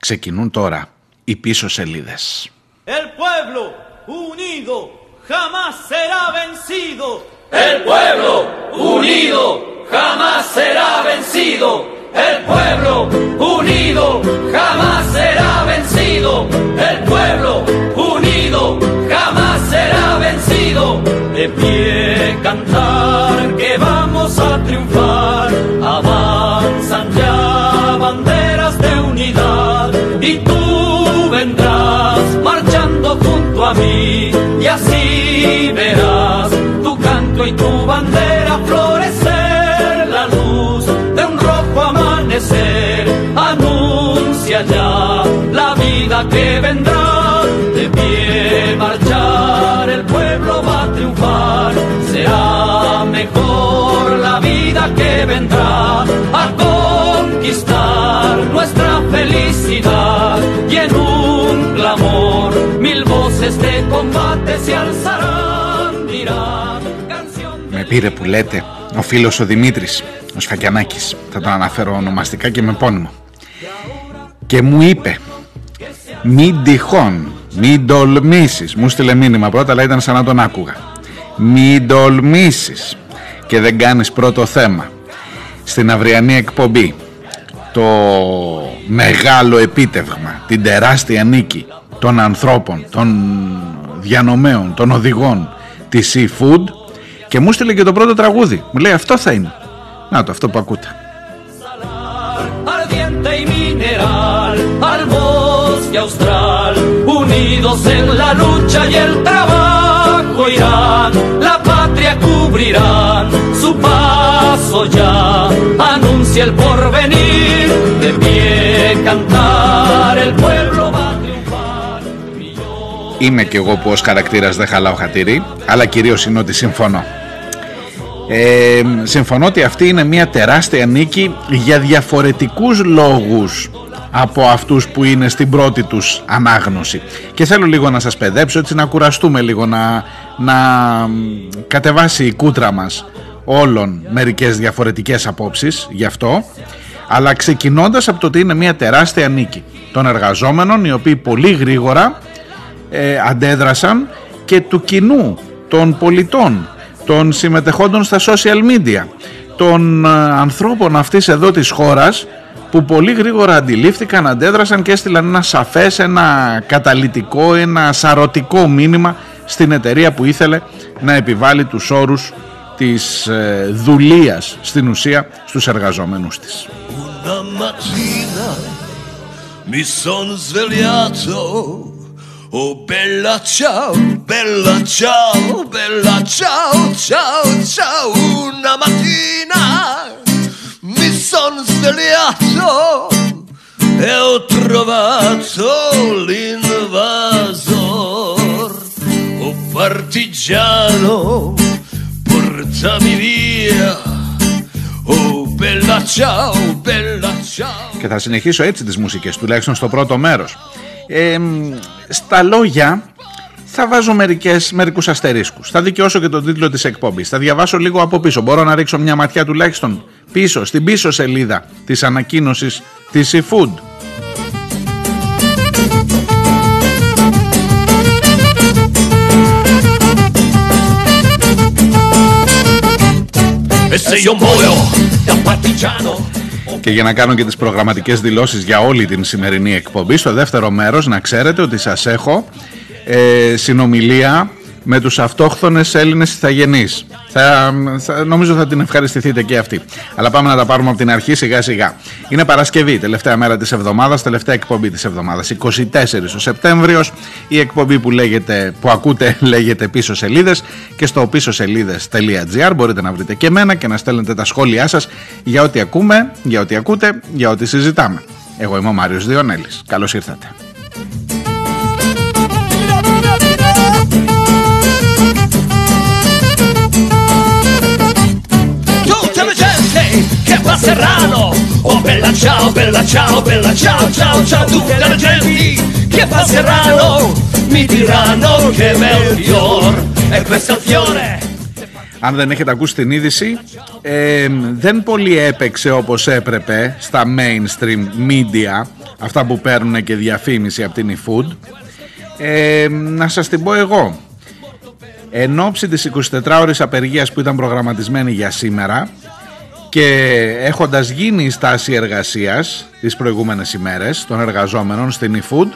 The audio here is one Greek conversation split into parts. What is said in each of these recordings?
Ξεκινούν τώρα οι πίσω σελίδες. El pueblo unido jamás será vencido. El pueblo unido jamás será vencido. El pueblo unido jamás será vencido. El pueblo unido jamás será vencido. De pie cantar que vamos a triunfar. Y tú vendrás marchando junto a mí y así verás tu canto y tu bandera florecer la luz de un rojo amanecer anuncia ya la vida que vendrá de pie marchar el pueblo va a triunfar será mejor la vida que vendrá conquistar nuestra felicidad. Y en un clamor mil voces de combate se alzarán. Dirán canción de Με πήρε που λέτε ο φίλος ο Δημήτρης, ο Σφακιανάκης, θα τον αναφέρω ονομαστικά και με πόνιμο. Και μου είπε, μην τυχόν, μην τολμήσεις, μου στείλε μήνυμα πρώτα αλλά ήταν σαν να τον άκουγα. Μην τολμήσεις και δεν κάνεις πρώτο θέμα στην αυριανή εκπομπή το μεγάλο επίτευγμα, την τεράστια νίκη των ανθρώπων, των διανομέων, των οδηγών της Seafood και μου στείλε και το πρώτο τραγούδι. Μου λέει αυτό θα είναι. Να το, αυτό που ακούτε. salar, ardiente y mineral, al bosque austral, unidos en la lucha y el trabajo irán, la patria cubrirán, su paso ya anuncia el porvenir, de pie cantar, el pueblo va a triunfar. Millón Είμαι κι εγώ που ως χαρακτήρας δεν χαλάω χατήρι, αλλά κυρίως είναι ότι συμφωνώ. Ε, συμφωνώ ότι αυτή είναι μια τεράστια νίκη για διαφορετικούς λόγους από αυτούς που είναι στην πρώτη τους ανάγνωση. Και θέλω λίγο να σας παιδέψω, έτσι να κουραστούμε λίγο, να, να κατεβάσει η κούτρα μας όλων μερικές διαφορετικές απόψεις γι' αυτό, αλλά ξεκινώντας από το ότι είναι μια τεράστια νίκη των εργαζόμενων, οι οποίοι πολύ γρήγορα ε, αντέδρασαν και του κοινού, των πολιτών, των συμμετεχόντων στα social media, των ε, ανθρώπων αυτής εδώ της χώρας που πολύ γρήγορα αντιλήφθηκαν, αντέδρασαν και έστειλαν ένα σαφές, ένα καταλητικό, ένα σαρωτικό μήνυμα στην εταιρεία που ήθελε να επιβάλλει τους όρους της ε, δουλείας στην ουσία στους εργαζόμενους της. Una mattina mi son svegliato. Oh bella ciao, bella ciao, bella ciao, ciao, ciao. Una mattina mi son svegliato e ho trovato l'invasor. Oh partigiano, portami via. Oh bella ciao, bella ciao. Και θα συνεχίσω έτσι τις μουσικές, τουλάχιστον στο πρώτο μέρος. Ε, μ, στα λόγια θα βάζω μερικές, μερικούς αστερίσκους. Θα δικαιώσω και τον τίτλο της εκπομπής. Θα διαβάσω λίγο από πίσω. Μπορώ να ρίξω μια ματιά τουλάχιστον πίσω, στην πίσω σελίδα της ανακοίνωσης της eFood. E se io muoio da partigiano Και για να κάνω και τις προγραμματικές δηλώσεις για όλη την σημερινή εκπομπή, στο δεύτερο μέρος να ξέρετε ότι σας έχω ε, συνομιλία με τους αυτόχθονες Έλληνες ηθαγενείς. Θα, θα, νομίζω θα την ευχαριστηθείτε και αυτή. Αλλά πάμε να τα πάρουμε από την αρχή σιγά σιγά. Είναι Παρασκευή, τελευταία μέρα της εβδομάδας, τελευταία εκπομπή της εβδομάδας. 24 ο Σεπτέμβριος, η εκπομπή που, λέγεται, που ακούτε λέγεται πίσω σελίδες και στο πίσω σελίδες.gr μπορείτε να βρείτε και εμένα και να στέλνετε τα σχόλιά σας για ό,τι ακούμε, για ό,τι ακούτε, για ό,τι συζητάμε. Εγώ είμαι ο Μάριος Διονέλης. Καλώς ήρθατε. Le gente che passeranno; Oh bella ciao, bella ciao, bella ciao, ciao, ciao Tutte le genti che passeranno; Mi diranno che bel fior. E questo fiore Αν δεν έχετε ακούσει την είδηση, ε, δεν πολύ έπαιξε όπως έπρεπε στα mainstream media αυτά που παίρνουν και διαφήμιση από την eFood. Ε, να σας την πω εγώ. Εν ώψη της 24ωρης απεργίας που ήταν προγραμματισμένη για σήμερα και έχοντας γίνει η στάση εργασίας τις προηγούμενες ημέρες των εργαζόμενων στην eFood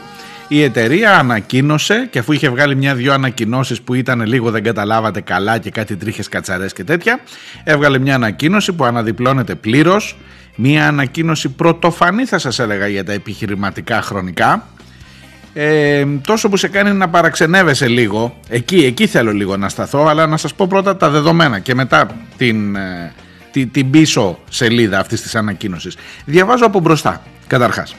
η εταιρεία ανακοίνωσε και αφού είχε βγάλει μια-δυο ανακοινώσεις που ήταν λίγο δεν καταλάβατε καλά και κάτι τρίχες κατσαρές και τέτοια έβγαλε μια ανακοίνωση που αναδιπλώνεται πλήρως. Μια ανακοίνωση πρωτοφανή θα σας έλεγα για τα επιχειρηματικά χρονικά. Ε, τόσο που σε κάνει να παραξενεύεσαι λίγο. Εκεί, εκεί θέλω λίγο να σταθώ αλλά να σας πω πρώτα τα δεδομένα και μετά την, ε, την, την πίσω σελίδα αυτής της ανακοίνωσης. Διαβάζω από μπροστά καταρχάς.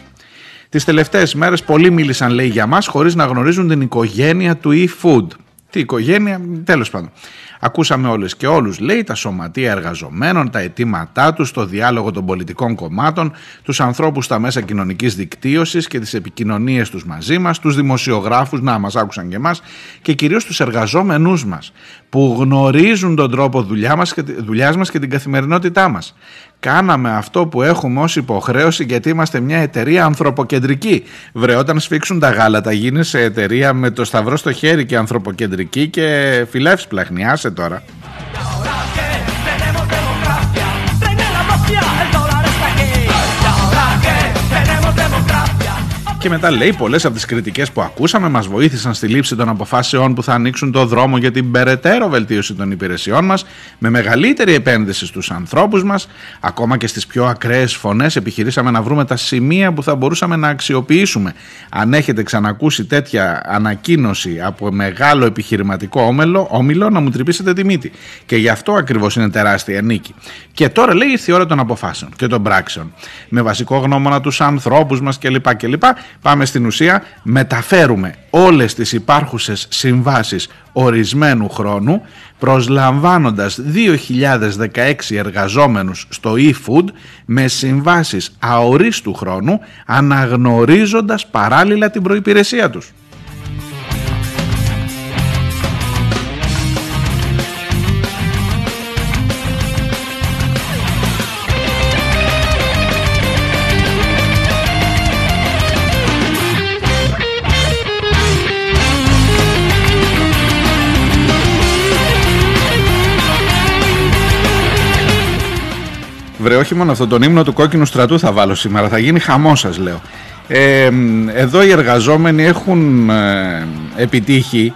Τις τελευταίες μέρες πολλοί μίλησαν λέει για μας χωρίς να γνωρίζουν την οικογένεια του e-food. Τι οικογένεια, τέλος πάντων. Ακούσαμε όλες και όλους, λέει, τα σωματεία εργαζομένων, τα αιτήματά τους, το διάλογο των πολιτικών κομμάτων, τους ανθρώπους στα μέσα κοινωνικής δικτύωσης και τις επικοινωνίες τους μαζί μας, τους δημοσιογράφους, να μας άκουσαν και εμάς, και κυρίως τους εργαζόμενούς μας, που γνωρίζουν τον τρόπο δουλειά μας και, δουλειάς μας και την καθημερινότητά μας. Κάναμε αυτό που έχουμε ως υποχρέωση γιατί είμαστε μια εταιρεία ανθρωποκεντρική. Βρε όταν σφίξουν τα γάλατα γίνεις σε εταιρεία με το σταυρό στο χέρι και ανθρωποκεντρική και φιλεύς πλαχνιάσε τώρα. Και μετά λέει πολλές από τις κριτικές που ακούσαμε μας βοήθησαν στη λήψη των αποφάσεων που θα ανοίξουν το δρόμο για την περαιτέρω βελτίωση των υπηρεσιών μας με μεγαλύτερη επένδυση στους ανθρώπους μας ακόμα και στις πιο ακραίες φωνές επιχειρήσαμε να βρούμε τα σημεία που θα μπορούσαμε να αξιοποιήσουμε. Αν έχετε ξανακούσει τέτοια ανακοίνωση από μεγάλο επιχειρηματικό όμιλο, όμιλο να μου τρυπήσετε τη μύτη. Και γι' αυτό ακριβώς είναι τεράστια νίκη. Και τώρα λέει ήρθε η ώρα των αποφάσεων και των πράξεων. Με βασικό γνώμονα τους ανθρώπους μας κλπ. κλπ Πάμε στην ουσία, μεταφέρουμε όλες τις υπάρχουσες συμβάσεις ορισμένου χρόνου προσλαμβάνοντας 2.016 εργαζόμενους στο e-food με συμβάσεις αορίστου χρόνου αναγνωρίζοντας παράλληλα την προϋπηρεσία τους. Βρε, όχι μόνο αυτό, τον ύμνο του κόκκινου στρατού θα βάλω σήμερα. Θα γίνει χαμός, σας λέω. Ε, εδώ οι εργαζόμενοι έχουν ε, επιτύχει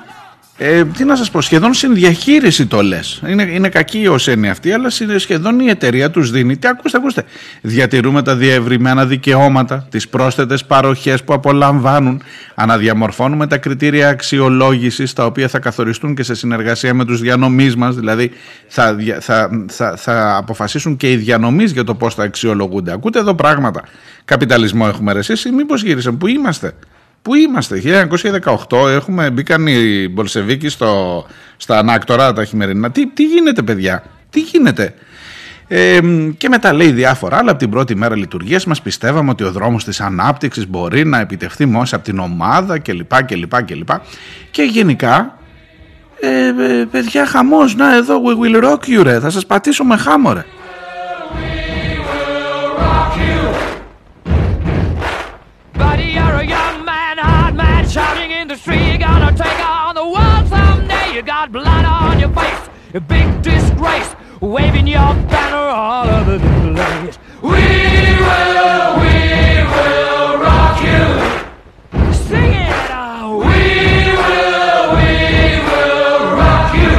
ε, τι να σας πω, σχεδόν συνδιαχείριση το λες. Είναι, είναι κακή ω έννοια αυτή, αλλά σχεδόν η εταιρεία τους δίνει. Τι ακούστε, ακούστε. Διατηρούμε τα διευρυμένα δικαιώματα, τις πρόσθετες παροχές που απολαμβάνουν. Αναδιαμορφώνουμε τα κριτήρια αξιολόγησης, τα οποία θα καθοριστούν και σε συνεργασία με τους διανομείς μας. Δηλαδή θα, θα, θα, θα αποφασίσουν και οι διανομείς για το πώς θα αξιολογούνται. Ακούτε εδώ πράγματα. Καπιταλισμό έχουμε ρε εσείς ή μήπως γύρισαν. Πού είμαστε. Πού είμαστε, 1918 έχουμε μπήκαν οι Μπολσεβίκοι στο, στα ανάκτορα τα χειμερινά. Τι, τι γίνεται παιδιά, τι γίνεται; Ε, και μετά λέει διάφορα άλλα από την πρώτη μέρα λειτουργίας μας πιστεύαμε ότι ο δρόμος της ανάπτυξης μπορεί να επιτευχθεί μόνος από την ομάδα κλπ κλπ κλπ και γενικά ε, ε, παιδιά χαμός να εδώ we will rock you ρε θα σας πατήσω χάμο ρε shouting in the street, you're gonna take on the world someday. You got blood on your face, a big disgrace, waving your banner all over the place. We will, we will rock you. Sing it out. We will, we will rock you.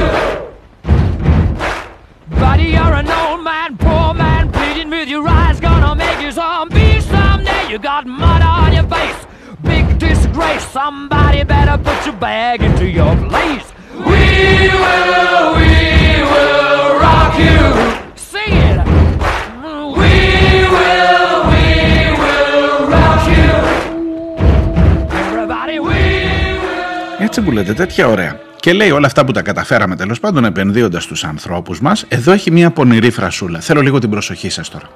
Buddy, you're an old man, poor man, pleading with your eyes, gonna make you zombie someday. You got mud on your face disgrace. Somebody better put your bag into your place. We will, we will rock you. Sing it. We will, we will rock you. Everybody, we will. Έτσι που λέτε, τέτοια ωραία. Και λέει όλα αυτά που τα καταφέραμε τέλος πάντων επενδύοντας στου ανθρώπους μας. Εδώ έχει μια πονηρή φρασούλα. Θέλω λίγο την προσοχή σας τώρα.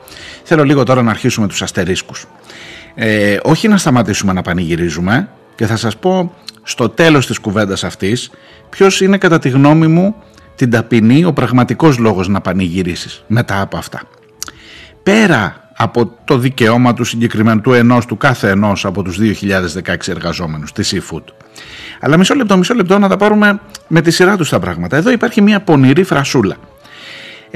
Θέλω λίγο τώρα να αρχίσουμε τους αστερίσκους. Ε, όχι να σταματήσουμε να πανηγυρίζουμε και θα σας πω στο τέλος της κουβέντας αυτής ποιος είναι κατά τη γνώμη μου την ταπεινή, ο πραγματικός λόγος να πανηγυρίσεις μετά από αυτά. Πέρα από το δικαίωμα του συγκεκριμένου του ενός του κάθε ενός από τους 2016 εργαζόμενους της eFood. Αλλά μισό λεπτό, μισό λεπτό να τα πάρουμε με τη σειρά τους τα πράγματα. Εδώ υπάρχει μια πονηρή φρασούλα.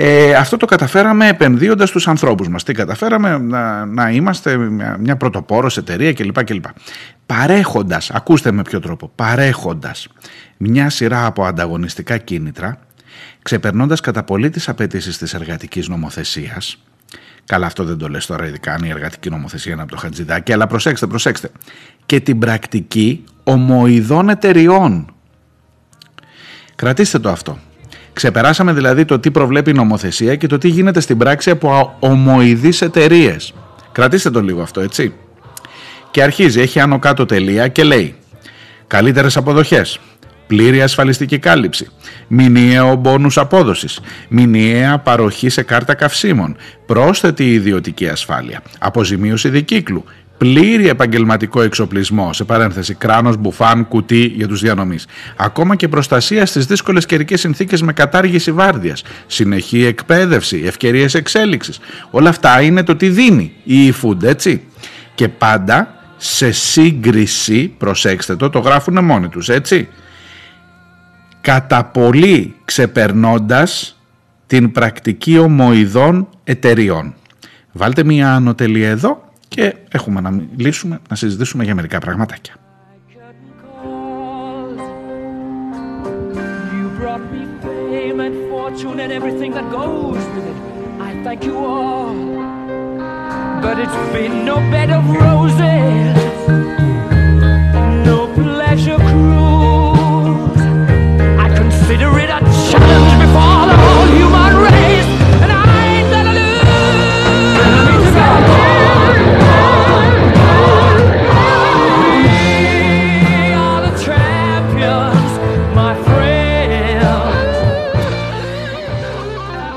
Ε, αυτό το καταφέραμε επενδύοντας τους ανθρώπους μας. Τι καταφέραμε, να, να είμαστε μια, μια πρωτοπόρος εταιρεία κλπ. κλπ. Παρέχοντας, ακούστε με ποιο τρόπο, παρέχοντας μια σειρά από ανταγωνιστικά κίνητρα, ξεπερνώντας κατά πολύ τις απαιτήσεις της εργατικής νομοθεσίας. Καλά, αυτό δεν το λες τώρα, ειδικά αν η εργατική νομοθεσία είναι από το χατζηδάκι, αλλά προσέξτε, προσέξτε. Και την πρακτική ομοειδών εταιριών. Κρατήστε το αυτό. Ξεπεράσαμε δηλαδή το τι προβλέπει η νομοθεσία και το τι γίνεται στην πράξη από ομοειδείς εταιρείες. Κρατήστε το λίγο αυτό, έτσι. Και αρχίζει, έχει άνω κάτω τελεία και λέει καλύτερες αποδοχές, πλήρη ασφαλιστική κάλυψη, μηνιαίο μπόνους απόδοσης, μηνιαία παροχή σε κάρτα καυσίμων, πρόσθετη ιδιωτική ασφάλεια, αποζημίωση δικύκλου, πλήρη επαγγελματικό εξοπλισμό, σε παρένθεση κράνος, μπουφάν, κουτί για τους διανομής. Ακόμα και προστασία στις δύσκολες καιρικές συνθήκες με κατάργηση βάρδιας, συνεχή εκπαίδευση, ευκαιρίες εξέλιξης. Όλα αυτά είναι το τι δίνει η e-food, έτσι. Και πάντα σε σύγκριση, προσέξτε το, το γράφουν μόνοι τους, έτσι. Κατά πολύ ξεπερνώντας την πρακτική ομοειδών εταιριών. Βάλτε μία ανωτελεία εδώ και έχουμε να μιλήσουμε, να συζητήσουμε για μερικά πραγματάκια. But it's been no bed of roses, no pleasure cruise. I consider it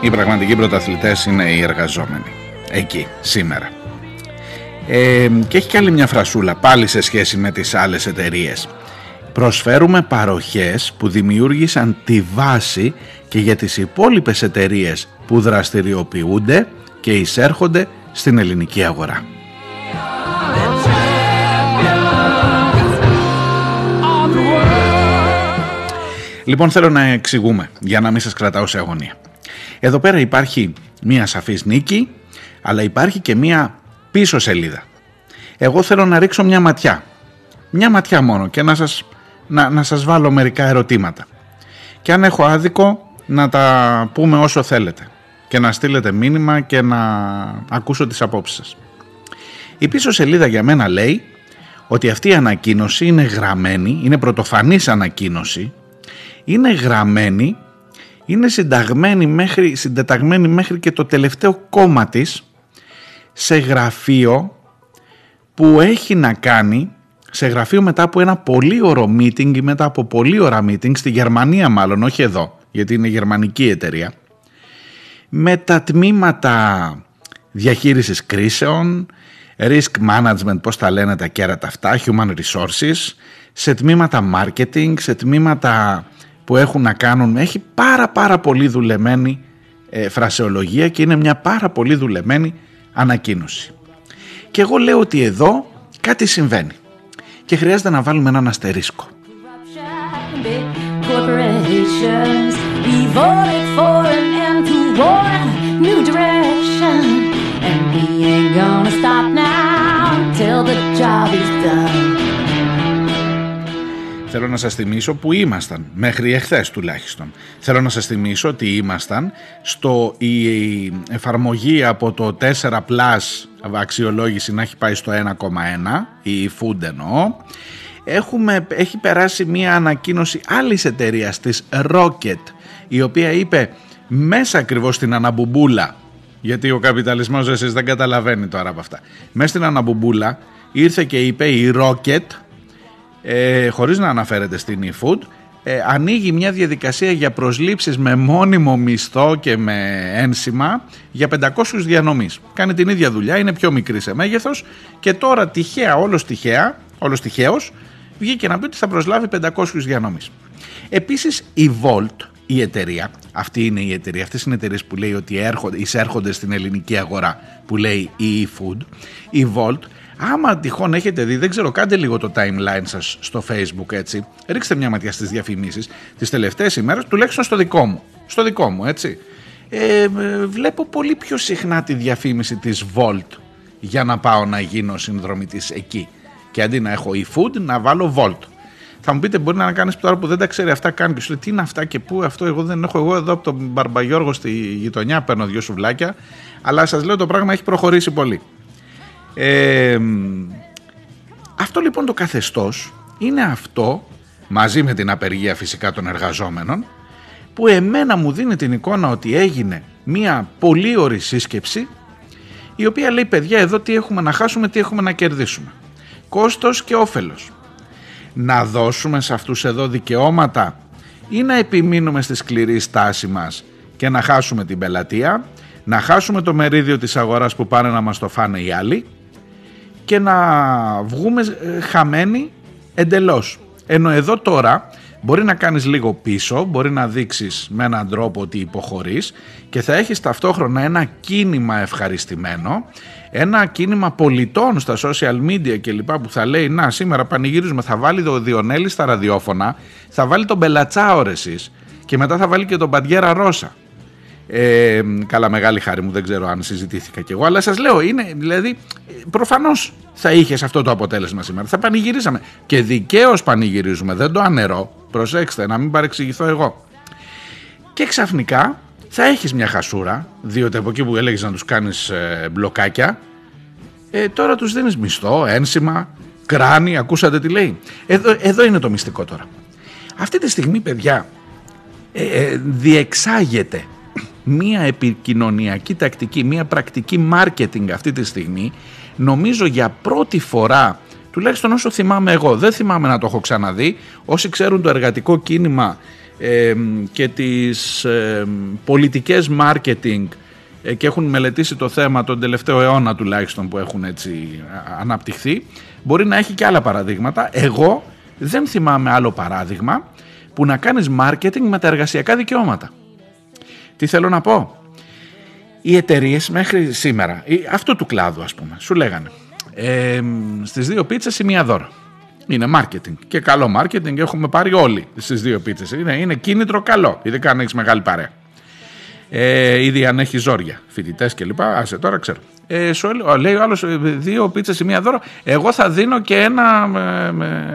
Οι πραγματικοί πρωταθλητές είναι οι εργαζόμενοι. Εκεί, σήμερα. Ε, και έχει και άλλη μια φρασούλα, πάλι σε σχέση με τις άλλες εταιρείες. Προσφέρουμε παροχές που δημιούργησαν τη βάση και για τις υπόλοιπες εταιρείες που δραστηριοποιούνται και εισέρχονται στην ελληνική αγορά. Λοιπόν θέλω να εξηγούμε για να μην σας κρατάω σε αγωνία. Εδώ πέρα υπάρχει μία σαφής νίκη αλλά υπάρχει και μία πίσω σελίδα. Εγώ θέλω να ρίξω μια ματιά. Μια ματιά μόνο και να σας, να, να σας βάλω μερικά ερωτήματα. Και αν έχω άδικο να τα πούμε όσο θέλετε και να στείλετε μήνυμα και να ακούσω τις απόψεις σας. Η πίσω σελίδα για μένα λέει ότι αυτή η ανακοίνωση είναι γραμμένη, είναι πρωτοφανής ανακοίνωση, είναι γραμμένη, είναι συνταγμένη μέχρι, συντεταγμένη μέχρι και το τελευταίο κόμμα της σε γραφείο που έχει να κάνει σε γραφείο μετά από ένα πολύ ωραίο meeting ή μετά από πολύ ώρα meeting στη Γερμανία μάλλον, όχι εδώ, γιατί είναι γερμανική εταιρεία, με τα τμήματα διαχείρισης κρίσεων, risk management, πώς τα λένε τα κέρατα αυτά, human resources, σε τμήματα marketing, σε τμήματα που έχουν να κάνουν, έχει πάρα πάρα πολύ δουλεμένη ε, φρασεολογία και είναι μια πάρα πολύ δουλεμένη ανακοίνωση. Και εγώ λέω ότι εδώ κάτι συμβαίνει και χρειάζεται να βάλουμε έναν αστερίσκο. Θέλω να σας θυμίσω που ήμασταν, μέχρι εχθές τουλάχιστον. Θέλω να σας θυμίσω ότι ήμασταν στο η εφαρμογή από το 4 Plus αξιολόγηση να έχει πάει στο 1,1, η Food εννοώ. Έχουμε, έχει περάσει μία ανακοίνωση άλλης εταιρείας της Rocket, η οποία είπε μέσα ακριβώς στην αναμπουμπούλα, γιατί ο καπιταλισμός εσείς δεν καταλαβαίνει τώρα από αυτά, μέσα στην αναμπουμπούλα ήρθε και είπε η Rocket, ε, χωρίς να αναφέρεται στην eFood, ε, ανοίγει μια διαδικασία για προσλήψεις με μόνιμο μισθό και με ένσημα για 500 διανομής. Κάνει την ίδια δουλειά, είναι πιο μικρή σε μέγεθος και τώρα τυχαία, όλος τυχαία, όλος τυχαίος, βγήκε να πει ότι θα προσλάβει 500 διανομής. Επίσης η Volt, η εταιρεία, αυτή είναι η εταιρεία, αυτές είναι οι εταιρείες που λέει ότι έρχονται, εισέρχονται στην ελληνική αγορά που λέει η eFood, η Volt, άμα τυχόν έχετε δει, δεν ξέρω, κάντε λίγο το timeline σας στο facebook έτσι, ρίξτε μια ματιά στις διαφημίσεις, τις τελευταίες ημέρες, τουλάχιστον στο δικό μου, στο δικό μου έτσι, ε, βλέπω πολύ πιο συχνά τη διαφήμιση της Volt για να πάω να γίνω συνδρομητής εκεί και αντί να έχω e-food να βάλω Volt. Θα μου πείτε, μπορεί να κάνεις τώρα που δεν τα ξέρει αυτά κάνει και σου λέει τι είναι αυτά και πού αυτό. Εγώ δεν έχω. Εγώ εδώ από τον Μπαρμπαγιώργο στη γειτονιά παίρνω δύο σουβλάκια. Αλλά σας λέω το πράγμα έχει προχωρήσει πολύ. Ε, αυτό λοιπόν το καθεστώς είναι αυτό μαζί με την απεργία φυσικά των εργαζόμενων που εμένα μου δίνει την εικόνα ότι έγινε μια πολύ ωρη σύσκεψη η οποία λέει παιδιά εδώ τι έχουμε να χάσουμε, τι έχουμε να κερδίσουμε. Κόστος και όφελος να δώσουμε σε αυτούς εδώ δικαιώματα ή να επιμείνουμε στη σκληρή στάση μας και να χάσουμε την πελατεία, να χάσουμε το μερίδιο της αγοράς που πάνε να μας το φάνε οι άλλοι και να βγούμε ε, χαμένοι εντελώς. Ενώ εδώ τώρα μπορεί να κάνεις λίγο πίσω, μπορεί να δείξεις με έναν τρόπο ότι υποχωρείς και θα έχεις ταυτόχρονα ένα κίνημα ευχαριστημένο ένα κίνημα πολιτών στα social media και λοιπά που θα λέει να σήμερα πανηγυρίζουμε θα βάλει το Διονέλη στα ραδιόφωνα θα βάλει τον Μπελατσάο εσείς και μετά θα βάλει και τον Παντιέρα Ρώσα ε, καλά μεγάλη χάρη μου δεν ξέρω αν συζητήθηκα κι εγώ αλλά σας λέω είναι δηλαδή προφανώς θα είχες αυτό το αποτέλεσμα σήμερα θα πανηγυρίζαμε και δικαίως πανηγυρίζουμε δεν το ανερώ προσέξτε να μην παρεξηγηθώ εγώ και ξαφνικά θα έχεις μια χασούρα, διότι από εκεί που έλεγες να τους κάνεις ε, μπλοκάκια, ε, τώρα τους δίνεις μισθό, ένσημα, κράνη, ακούσατε τι λέει. Εδώ, εδώ είναι το μυστικό τώρα. Αυτή τη στιγμή, παιδιά, ε, ε διεξάγεται μία επικοινωνιακή τακτική, μία πρακτική marketing αυτή τη στιγμή, νομίζω για πρώτη φορά, τουλάχιστον όσο θυμάμαι εγώ, δεν θυμάμαι να το έχω ξαναδεί, όσοι ξέρουν το εργατικό κίνημα και τις ε, πολιτικές marketing και έχουν μελετήσει το θέμα τον τελευταίο αιώνα τουλάχιστον που έχουν έτσι αναπτυχθεί μπορεί να έχει και άλλα παραδείγματα. Εγώ δεν θυμάμαι άλλο παράδειγμα που να κάνεις marketing με τα εργασιακά δικαιώματα τι θέλω να πω; Οι εταιρείες μέχρι σήμερα αυτού του κλάδου ας πούμε σου λέγανε ε, στις δύο πίτσες η μία δώρα είναι marketing. Και καλό marketing έχουμε πάρει όλοι στις δύο πίτσες. Είναι, είναι κίνητρο καλό, ειδικά αν έχεις μεγάλη παρέα. Ε, ήδη αν έχει ζόρια, φοιτητές κλπ. Άσε τώρα ξέρω. Ε, σου λέει ο άλλος ε, δύο πίτσες ή μία δώρο. Εγώ θα δίνω και ένα,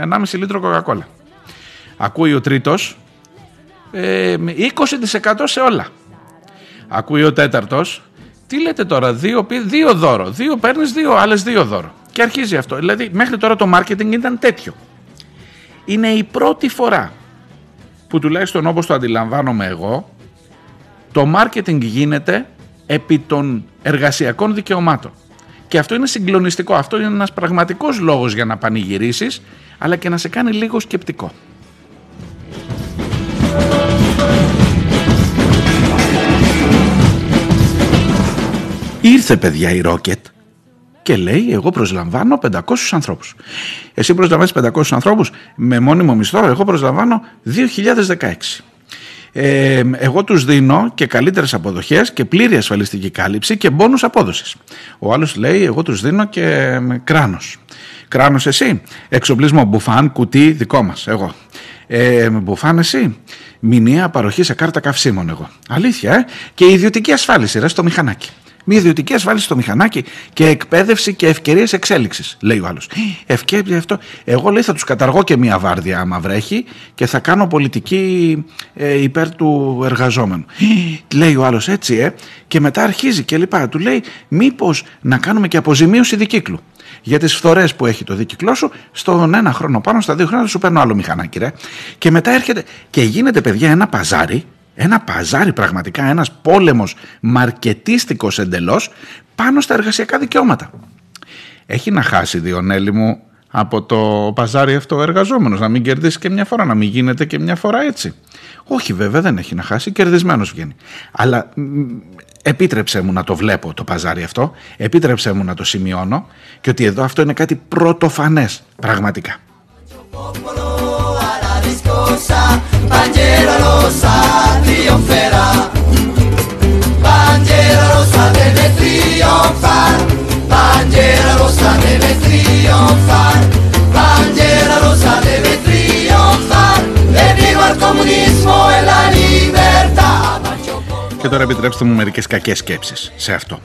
ένα μισή λίτρο κοκακόλα. Ακούει ο τρίτος. Ε, 20% σε όλα. Ακούει ο τέταρτος. Τι λέτε τώρα, δύο, δύο δώρο. Δύο παίρνεις, δύο άλλες δύο δώρο. Και αρχίζει αυτό. Δηλαδή, μέχρι τώρα το marketing ήταν τέτοιο. Είναι η πρώτη φορά που τουλάχιστον όπως το αντιλαμβάνομαι εγώ, το marketing γίνεται επί των εργασιακών δικαιωμάτων. Και αυτό είναι συγκλονιστικό. Αυτό είναι ένας πραγματικός λόγος για να πανηγυρίσεις, αλλά και να σε κάνει λίγο σκεπτικό. Ήρθε παιδιά η Rocket και λέει εγώ προσλαμβάνω 500 ανθρώπους. Εσύ προσλαμβάνεις 500 ανθρώπους με μόνιμο μισθό, εγώ προσλαμβάνω 2016. Ε, εγώ τους δίνω και καλύτερες αποδοχές και πλήρη ασφαλιστική κάλυψη και μπόνους απόδοσης. Ο άλλος λέει εγώ τους δίνω και κράνος. Κράνος εσύ, εξοπλισμό μπουφάν, κουτί δικό μας, εγώ. Ε, μπουφάν εσύ, μηνιαία παροχή σε κάρτα καυσίμων εγώ. Αλήθεια, ε; Και ιδιωτική ασφάλιση, ρε, στο μηχανάκι μια ιδιωτική ασφάλιση στο μηχανάκι και εκπαίδευση και ευκαιρίες εξέλιξης, λέει ο άλλος. Ευκαιρία αυτό. Εγώ λέει θα τους καταργώ και μία βάρδια άμα βρέχει και θα κάνω πολιτική ε, υπέρ του εργαζόμενου. λέει ο άλλος έτσι, ε, και μετά αρχίζει και λοιπά. Του λέει, μήπως να κάνουμε και αποζημίωση δικύκλου. Για τις φθορές που έχει το δίκυκλό σου, στον ένα χρόνο πάνω, στα δύο χρόνια σου παίρνω άλλο μηχανάκι, ρε. Και μετά έρχεται και γίνεται, παιδιά, ένα παζάρι ένα παζάρι πραγματικά, ένας πόλεμος μαρκετίστικος εντελώς πάνω στα εργασιακά δικαιώματα. Έχει να χάσει Διονέλη μου από το παζάρι αυτό ο εργαζόμενος, να μην κερδίσει και μια φορά, να μην γίνεται και μια φορά έτσι. Όχι βέβαια δεν έχει να χάσει, κερδισμένος βγαίνει. Αλλά επίτρεψε μου να το βλέπω το παζάρι αυτό, επίτρεψε μου να το σημειώνω και ότι εδώ αυτό είναι κάτι πρωτοφανές πραγματικά. Rosa, bandiera rosa, triunferà. Bandiera rosa deve trionfar, bandiera rosa deve trionfar, bandiera rosa deve trionfar, e viva il comunismo e la libertà. Και τώρα επιτρέψτε μου μερικές κακές σκέψεις σε αυτό.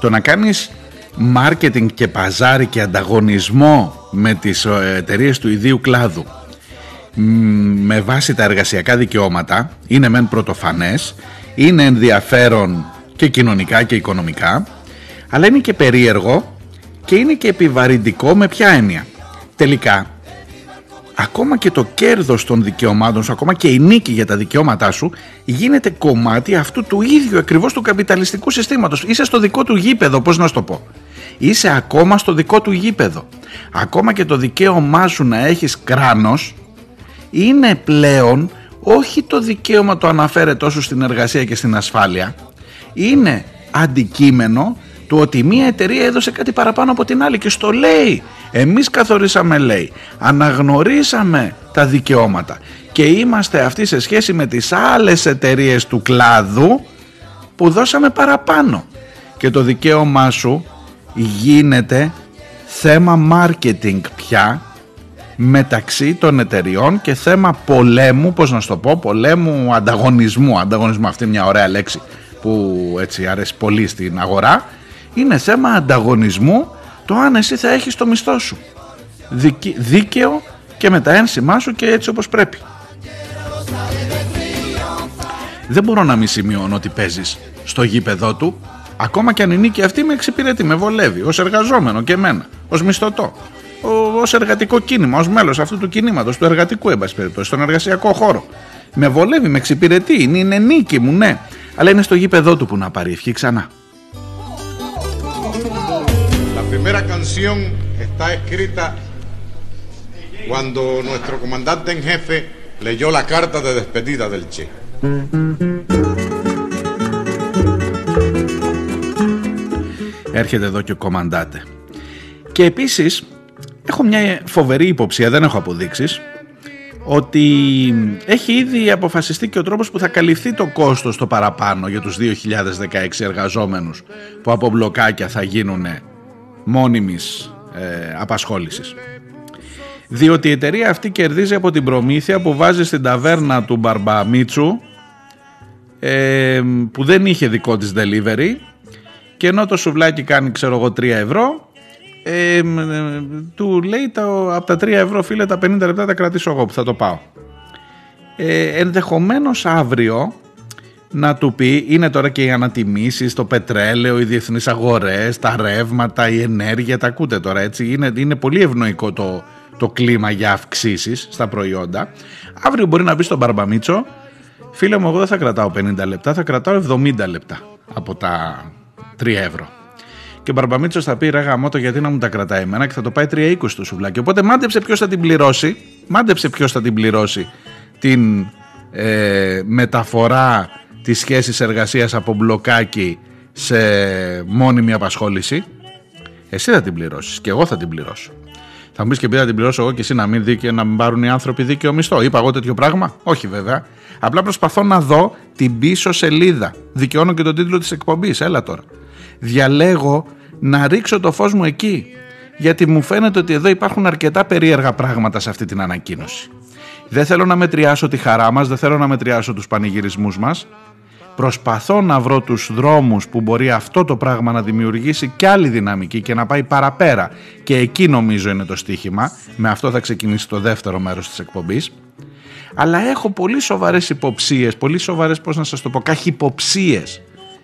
Το να κάνεις μάρκετινγκ και παζάρι και ανταγωνισμό με τις ε, εταιρείε του ιδίου κλάδου με βάση τα εργασιακά δικαιώματα είναι μεν πρωτοφανές, είναι ενδιαφέρον και κοινωνικά και οικονομικά αλλά είναι και περίεργο και είναι και επιβαρυντικό με ποια έννοια. Τελικά ακόμα και το κέρδος των δικαιωμάτων σου, ακόμα και η νίκη για τα δικαιώματά σου γίνεται κομμάτι αυτού του ίδιου ακριβώς του καπιταλιστικού συστήματος. Είσαι στο δικό του γήπεδο, πώς να σου το πω. Είσαι ακόμα στο δικό του γήπεδο. Ακόμα και το δικαίωμά σου να έχεις κράνος είναι πλέον όχι το δικαίωμα το αναφέρεται τόσο στην εργασία και στην ασφάλεια. Είναι αντικείμενο του ότι μια εταιρεία έδωσε κάτι παραπάνω από την άλλη και στο λέει. Εμείς καθορίσαμε λέει, αναγνωρίσαμε τα δικαιώματα και είμαστε αυτοί σε σχέση με τις άλλες εταιρείες του κλάδου που δώσαμε παραπάνω. Και το δικαίωμά σου γίνεται θέμα marketing πια μεταξύ των εταιριών και θέμα πολέμου, πώς να σου το πω, πολέμου ανταγωνισμού. Ανταγωνισμού αυτή μια ωραία λέξη που έτσι αρέσει πολύ στην αγορά. Είναι θέμα ανταγωνισμού το αν εσύ θα έχεις το μισθό σου. Δίκαιο και με τα ένσημά σου και έτσι όπως πρέπει. Δεν μπορώ να μη σημειώνω ότι παίζεις στο γήπεδό του Ακόμα και αν η νίκη αυτή με εξυπηρετεί, με βολεύει ως εργαζόμενο και εμένα, ως μισθωτό, ως εργατικό κίνημα, ως μέλος αυτού του κινήματος, του εργατικού, εν περιπτώσει, στον εργασιακό χώρο. Με βολεύει, με εξυπηρετεί, είναι, είναι νίκη μου, ναι. Αλλά είναι στο γήπεδό του που να πάρει ευχή ξανά. La primera canción está escrita cuando nuestro comandante en jefe leyó la carta de despedida del Che. έρχεται εδώ και ο κομμαντάτε. Και επίσης έχω μια φοβερή υποψία, δεν έχω αποδείξεις, ότι έχει ήδη αποφασιστεί και ο τρόπος που θα καλυφθεί το κόστος το παραπάνω για τους 2016 εργαζόμενους που από μπλοκάκια θα γίνουν μόνιμης ε, απασχόλησης. Διότι η εταιρεία αυτή κερδίζει από την προμήθεια που βάζει στην ταβέρνα του Μπαρμπαμίτσου ε, που δεν είχε δικό της delivery και ενώ το σουβλάκι κάνει ξέρω εγώ 3 ευρώ ε, ε, του λέει τα, από τα 3 ευρώ φίλε τα 50 λεπτά τα κρατήσω εγώ που θα το πάω ε, ενδεχομένως αύριο να του πει είναι τώρα και οι ανατιμήσεις, το πετρέλαιο, οι διεθνείς αγορές, τα ρεύματα, η ενέργεια, τα ακούτε τώρα έτσι, είναι, είναι πολύ ευνοϊκό το, το κλίμα για αυξήσεις στα προϊόντα. Αύριο μπορεί να μπει στον Μπαρμπαμίτσο, φίλε μου εγώ δεν θα κρατάω 50 λεπτά, θα κρατάω 70 λεπτά από τα 3 ευρώ. Και ο Μπαρμπαμίτσος θα πει ρε γαμώτο γιατί να μου τα κρατάει εμένα και θα το πάει 3,20 το σουβλάκι. Οπότε μάντεψε ποιος θα την πληρώσει. Μάντεψε ποιος θα την πληρώσει την ε, μεταφορά της σχέσης εργασίας από μπλοκάκι σε μόνιμη απασχόληση. Εσύ θα την πληρώσεις και εγώ θα την πληρώσω. Θα μου πεις και επειδή θα την πληρώσω εγώ και εσύ να μην, δίκαιο, να μην πάρουν οι άνθρωποι δίκαιο μισθό. Είπα εγώ τέτοιο πράγμα; Όχι βέβαια. Απλά προσπαθώ να δω την πίσω σελίδα. Δικαιώνω και τον τίτλο της εκπομπής. Έλα τώρα διαλέγω να ρίξω το φως μου εκεί γιατί μου φαίνεται ότι εδώ υπάρχουν αρκετά περίεργα πράγματα σε αυτή την ανακοίνωση. Δεν θέλω να μετριάσω τη χαρά μας, δεν θέλω να μετριάσω τους πανηγυρισμούς μας. Προσπαθώ να βρω τους δρόμους που μπορεί αυτό το πράγμα να δημιουργήσει και άλλη δυναμική και να πάει παραπέρα. Και εκεί νομίζω είναι το στίχημα. Με αυτό θα ξεκινήσει το δεύτερο μέρος της εκπομπής. Αλλά έχω πολύ σοβαρές υποψίες, πολύ σοβαρές πώς να σας το πω, καχυποψίες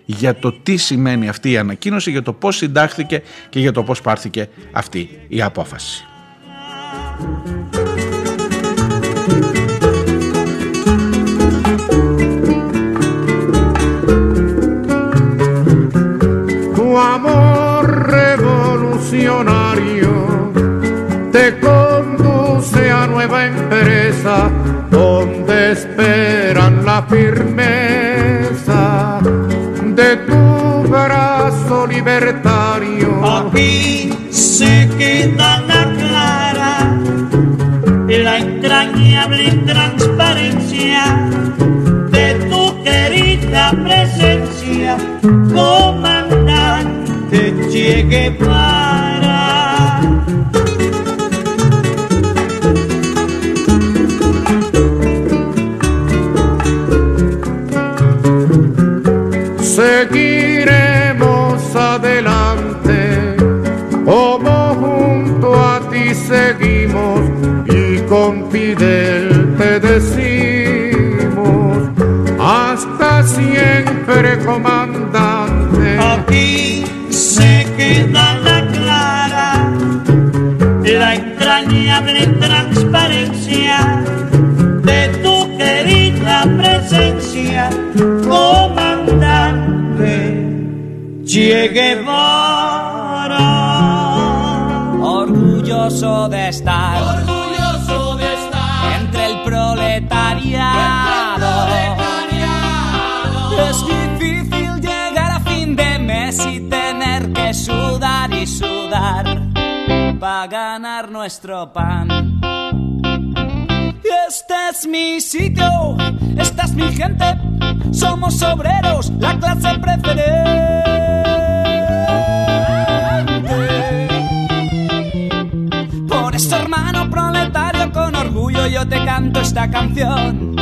για το τι σημαίνει αυτή η ανακοίνωση, για το πώς συντάχθηκε και για το πώς πάρθηκε αυτή η απόφαση. amor revolucionario te conduce a nueva empresa donde esperan la firmeza libertario. Aquí se queda la clara la la entrañable transparencia de tu querida presencia, comandante Che Guevara. Fidel te decimos, hasta siempre comandante. Aquí se queda la clara, la entrañable transparencia de tu querida presencia, comandante Che Guevara. Orgulloso de estar. Proletariado. Es difícil llegar a fin de mes y tener que sudar y sudar para ganar nuestro pan. Este es mi sitio, esta es mi gente, somos obreros, la clase preferente. Por eso, hermano con orgullo yo te canto esta canción.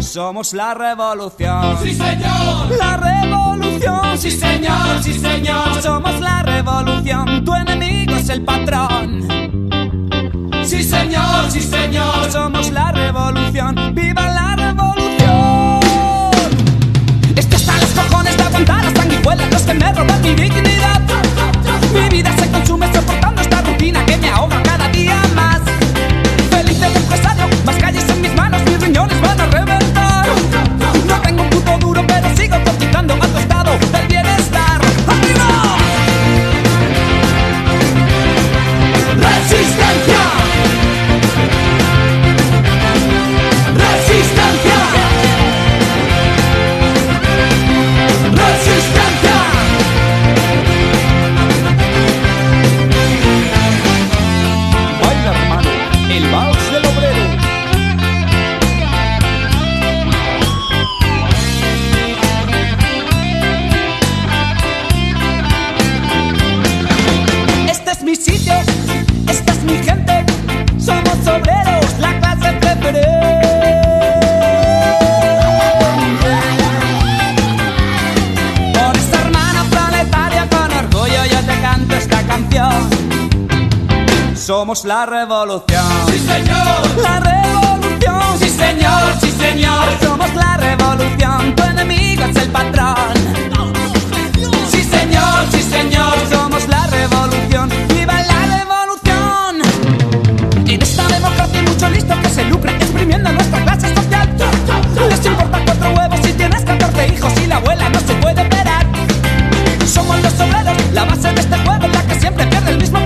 Somos la revolución. Sí señor La revolución, Sí señor, sí señor Somos la revolución, tu enemigo es el patrón. Sí señor, sí señor Somos la revolución, viva la revolución. Esto está a los cojones de aguantar las sanguijuelas, los que me roban mi dignidad. Mi vida se consume soportando corazones van a. Somos la revolución. Sí señor La revolución. Sí señor, sí señor Somos la revolución. Tu enemigo es el patrón. Sí señor, sí señor Somos la revolución. ¡Viva la revolución! En esta democracia hay mucho listo que se lucra exprimiendo nuestra clase social. Les importa cuatro huevos si tienes 14 hijos y la abuela no se puede operar. Somos los obreros, la base de este juego, la que siempre pierde el mismo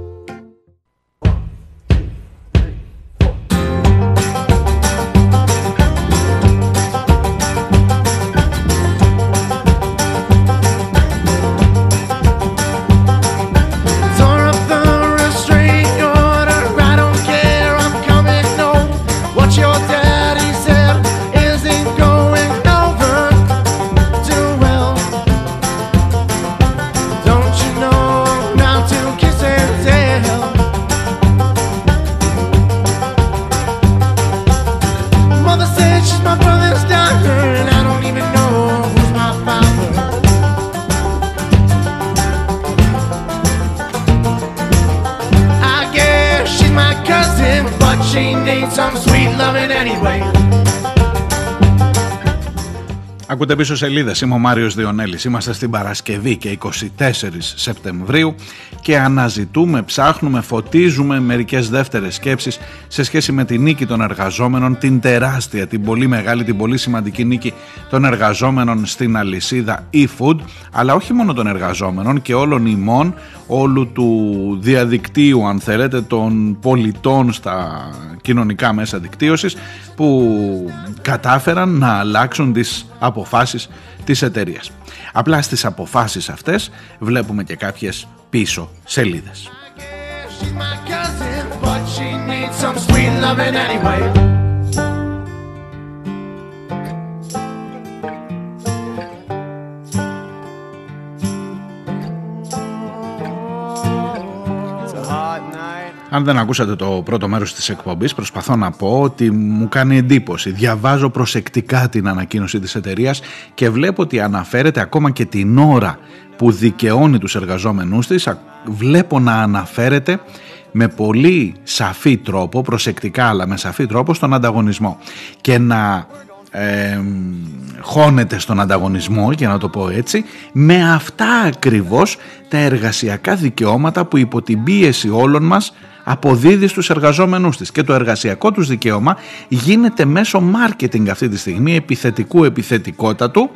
Ακούτε πίσω σελίδες, είμαι ο Μάριος Διονέλης. Είμαστε στην Παρασκευή και 24 Σεπτεμβρίου και αναζητούμε, ψάχνουμε, φωτίζουμε μερικές δεύτερες σκέψεις σε σχέση με τη νίκη των εργαζόμενων, την τεράστια, την πολύ μεγάλη, την πολύ σημαντική νίκη των εργαζόμενων στην αλυσίδα e-food, αλλά όχι μόνο των εργαζόμενων και όλων ημών, όλου του διαδικτύου αν θέλετε, των πολιτών στα κοινωνικά μέσα δικτύωσης που κατάφεραν να αλλάξουν τις αποφάσεις της εταιρείας. Απλά στις αποφάσεις αυτές βλέπουμε και κάποιες πίσω σελίδες. Αν δεν ακούσατε το πρώτο μέρος της εκπομπής, προσπαθώ να πω ότι μου κάνει εντύπωση. Διαβάζω προσεκτικά την ανακοίνωση της εταιρείας και βλέπω ότι αναφέρεται ακόμα και την ώρα που δικαιώνει τους εργαζόμενούς της, α- βλέπω να αναφέρεται με πολύ σαφή τρόπο, προσεκτικά αλλά με σαφή τρόπο στον ανταγωνισμό και να ε, χώνεται στον ανταγωνισμό για να το πω έτσι με αυτά ακριβώς τα εργασιακά δικαιώματα που υπό την πίεση όλων μας αποδίδει στους εργαζόμενους της. Και το εργασιακό τους δικαίωμα γίνεται μέσω marketing αυτή τη στιγμή επιθετικού επιθετικότατου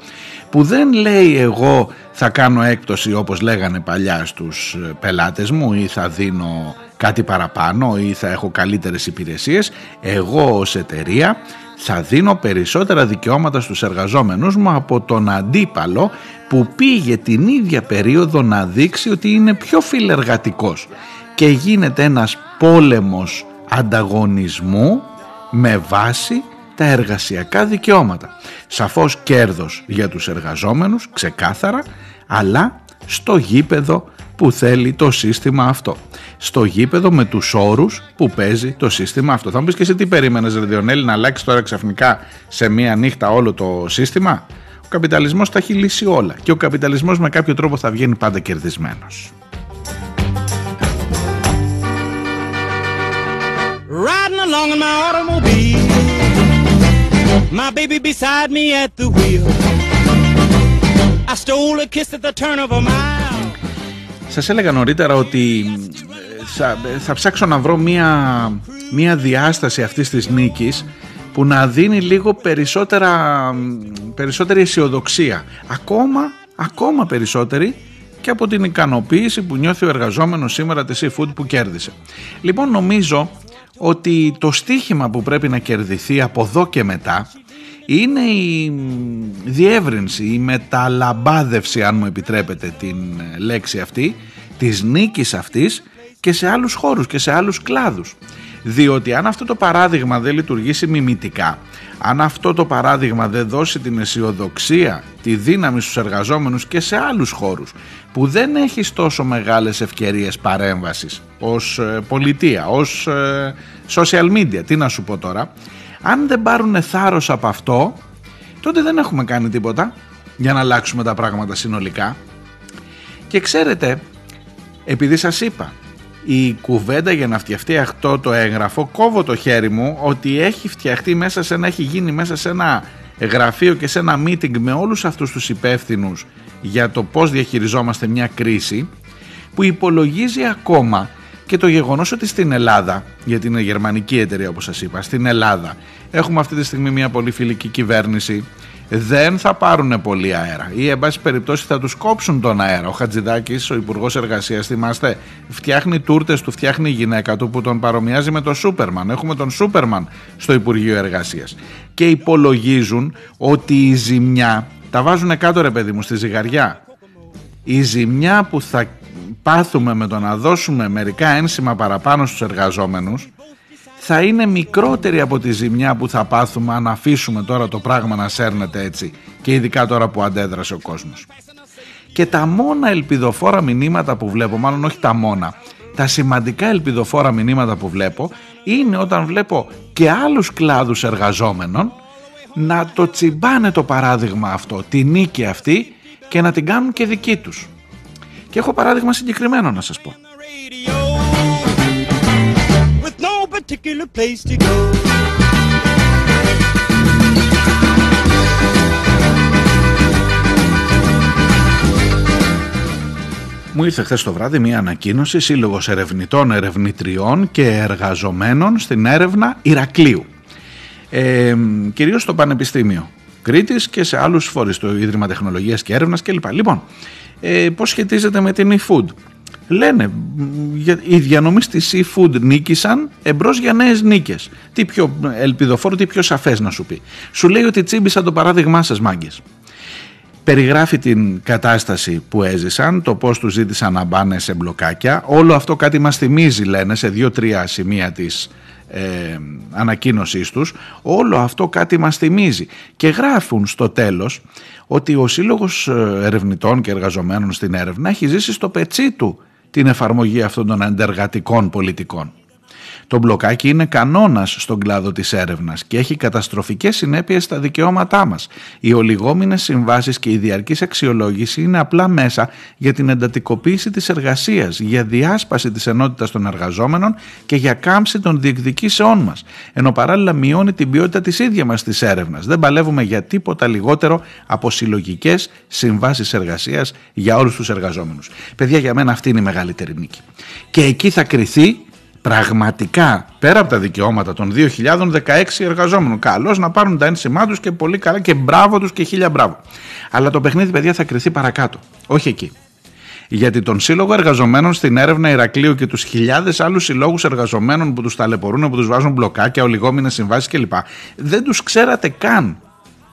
που δεν λέει εγώ θα κάνω έκπτωση όπως λέγανε παλιά στους ε, πελάτες μου ή θα δίνω κάτι παραπάνω ή θα έχω καλύτερες υπηρεσίες. Εγώ ως εταιρεία θα δίνω περισσότερα δικαιώματα στους εργαζόμενους μου από τον αντίπαλο που πήγε την ίδια περίοδο να δείξει ότι είναι πιο φιλεργατικός και γίνεται ένας πόλεμος ανταγωνισμού με βάση τα εργασιακά δικαιώματα. Σαφώς κέρδος για τους εργαζόμενους, ξεκάθαρα, αλλά στο γήπεδο που θέλει το σύστημα αυτό. Στο γήπεδο με τους όρους που παίζει το σύστημα αυτό. Θα μου πεις και εσύ τι περίμενες ρε Διονέλη να αλλάξει τώρα ξαφνικά σε μία νύχτα όλο το σύστημα; Ο καπιταλισμός τα έχει λύσει όλα και ο καπιταλισμός με κάποιο τρόπο θα βγαίνει πάντα κερδισμένος. Along in my automobile. My baby beside me at the wheel. I stole a kiss at the turn of a mile. Σας έλεγα νωρίτερα ότι ε, θα, θα ψάξω να βρω μία, μία διάσταση αυτής της νίκης που να δίνει λίγο περισσότερα, περισσότερη αισιοδοξία. Ακόμα, ακόμα περισσότερη και από την ικανοποίηση που νιώθει ο εργαζόμενος σήμερα της seafood που κέρδισε. Λοιπόν νομίζω ότι το στίχημα που πρέπει να κερδιθεί από εδώ και μετά είναι η διεύρυνση, η μεταλαμπάδευση αν μου επιτρέπετε την λέξη αυτή της νίκης αυτής και σε άλλους χώρους και σε άλλους κλάδους. Διότι αν αυτό το παράδειγμα δεν λειτουργήσει μιμητικά, αν αυτό το παράδειγμα δεν δώσει την αισιοδοξία, τη δύναμη στους εργαζόμενους και σε άλλους χώρους που δεν έχεις τόσο μεγάλες ευκαιρίες παρέμβασης ως ε, πολιτεία, ως ε, social media, τι να σου πω τώρα, αν δεν πάρουν θάρρος από αυτό, τότε δεν έχουμε κάνει τίποτα για να αλλάξουμε τα πράγματα συνολικά. Και ξέρετε, επειδή σας είπα, η κουβέντα για να φτιαχτεί αυτό το έγγραφο, κόβω το χέρι μου ότι έχει φτιαχτεί μέσα σε ένα, έχει γίνει μέσα σε ένα γραφείο και σε ένα meeting με όλους αυτούς τους υπεύθυνους για το πώς διαχειριζόμαστε μια κρίση που υπολογίζει ακόμα Και το γεγονός ότι στην Ελλάδα, γιατί είναι γερμανική εταιρεία όπως σας είπα, στην Ελλάδα έχουμε αυτή τη στιγμή μια πολύ φιλική κυβέρνηση δεν θα πάρουν πολύ αέρα ή εν πάση περιπτώσει θα τους κόψουν τον αέρα. Ο Χατζηδάκης, ο Υπουργός Εργασίας, θυμάστε, φτιάχνει τούρτες του, φτιάχνει η γυναίκα του που τον παρομοιάζει με τον Σούπερμαν. Έχουμε τον Σούπερμαν στο Υπουργείο Εργασίας και υπολογίζουν ότι η ζημιά, τα βάζουν κάτω ρε παιδί μου στη ζυγαριά, η ζημιά που θα πάθουμε με το να δώσουμε μερικά ένσημα παραπάνω στους εργαζόμενους θα είναι μικρότερη από τη ζημιά που θα πάθουμε αν αφήσουμε τώρα το πράγμα να σέρνεται έτσι και ειδικά τώρα που αντέδρασε ο κόσμος. Και τα μόνα ελπιδοφόρα μηνύματα που βλέπω, μάλλον όχι τα μόνα, τα σημαντικά ελπιδοφόρα μηνύματα που βλέπω είναι όταν βλέπω και άλλους κλάδους εργαζόμενων να το τσιμπάνε το παράδειγμα αυτό, τη νίκη αυτή και να την κάνουν και δική τους. Και έχω παράδειγμα συγκεκριμένο να σας πω. Μου ήρθε χθες το βράδυ μια ανακοίνωση Σύλλογος Ερευνητών, Ερευνητριών και Εργαζομένων στην έρευνα Ηρακλείου. Ε, κυρίως στο Πανεπιστήμιο Κρήτης και σε άλλους φορείς, το Ίδρυμα Τεχνολογίας και Έρευνας κλπ. Λοιπόν, ε, πώς σχετίζεται με την eFood; Λένε, οι διανομής στη seafood νίκησαν εμπρός για νέες νίκες. Τι πιο ελπιδοφόρο, τι πιο σαφές να σου πει. Σου λέει ότι τσίμπησαν το παράδειγμά σας, μάγκες. Περιγράφει την κατάσταση που έζησαν, το πώς τους ζήτησαν να μπάνε σε μπλοκάκια. Όλο αυτό κάτι μας θυμίζει λένε σε δύο-τρία σημεία της ε, ανακοίνωσής τους. Όλο αυτό κάτι μας θυμίζει. Και γράφουν στο τέλος ότι ο Σύλλογος ε, Ερευνητών και Εργαζομένων στην έρευνα έχει ζήσει στο πετσί του την εφαρμογή αυτών των αντεργατικών πολιτικών. Το μπλοκάκι είναι κανόνας στον κλάδο της έρευνας και έχει καταστροφικές συνέπειες στα δικαιώματά μας. Οι ολιγόμενε συμβάσεις και η διαρκής αξιολόγηση είναι απλά μέσα για την εντατικοποίηση της εργασίας, για διάσπαση της ενότητας των εργαζόμενων και για κάμψη των διεκδικήσεών μας. Ενώ παράλληλα μειώνει την ποιότητα της ίδια μας της έρευνας. Δεν παλεύουμε για τίποτα λιγότερο από συλλογικές συμβάσεις εργασίας για όλους τους εργαζόμενους. Παιδιά, για μένα αυτή είναι η μεγαλύτερη νίκη. Και εκεί θα κριθεί πραγματικά πέρα από τα δικαιώματα των 2.016 εργαζόμενων. Καλώς να πάρουν τα ένσημά τους και πολύ καλά και μπράβο τους και χίλια μπράβο. Αλλά το παιχνίδι, παιδιά, θα κρυθεί παρακάτω. Όχι εκεί. Γιατί τον Σύλλογο Εργαζομένων στην έρευνα Ηρακλείου και τους χιλιάδες άλλους συλλόγους εργαζομένων που τους ταλαιπωρούν, που τους βάζουν μπλοκάκια, ολιγόμενε συμβάσεις κλπ. Δεν τους ξέρατε καν.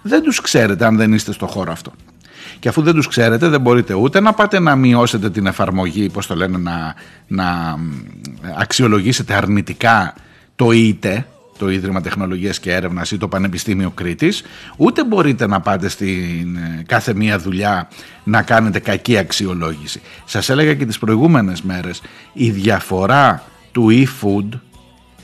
Δεν τους ξέρετε αν δεν είστε στο χώρο αυτό. Και αφού δεν τους ξέρετε δεν μπορείτε ούτε να πάτε να μειώσετε την εφαρμογή, πώς το λένε, να, να αξιολογήσετε αρνητικά το ΙΤΕ, το Ίδρυμα Τεχνολογίας και Έρευνας ή το Πανεπιστήμιο Κρήτης, ούτε μπορείτε να πάτε στην ε, κάθε μία δουλειά να κάνετε κακή αξιολόγηση. Σας έλεγα και τις προηγούμενες μέρες, η διαφορά του e-food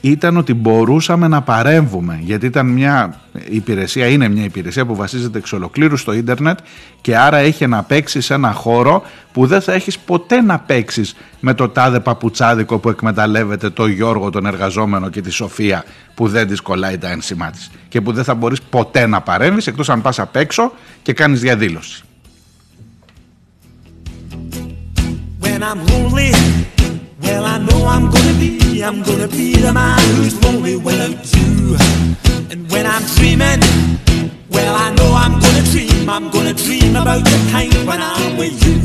ήταν ότι μπορούσαμε να παρέμβουμε γιατί ήταν μια υπηρεσία, είναι μια υπηρεσία που βασίζεται εξ ολοκλήρου στο ίντερνετ και άρα έχει να παίξει σε ένα χώρο που δεν θα έχεις ποτέ να παίξεις με το τάδε παπουτσάδικο που εκμεταλλεύεται το Γιώργο τον εργαζόμενο και τη Σοφία που δεν της κολλάει τα ένσημά της και που δεν θα μπορείς ποτέ να παρέμβεις εκτός αν πας απ' έξω και κάνεις διαδήλωση. Well, I know I'm gonna be, I'm gonna be the man who's lonely without you. And when I'm dreaming, well, I know I'm gonna dream, I'm gonna dream about the time when I'm with you.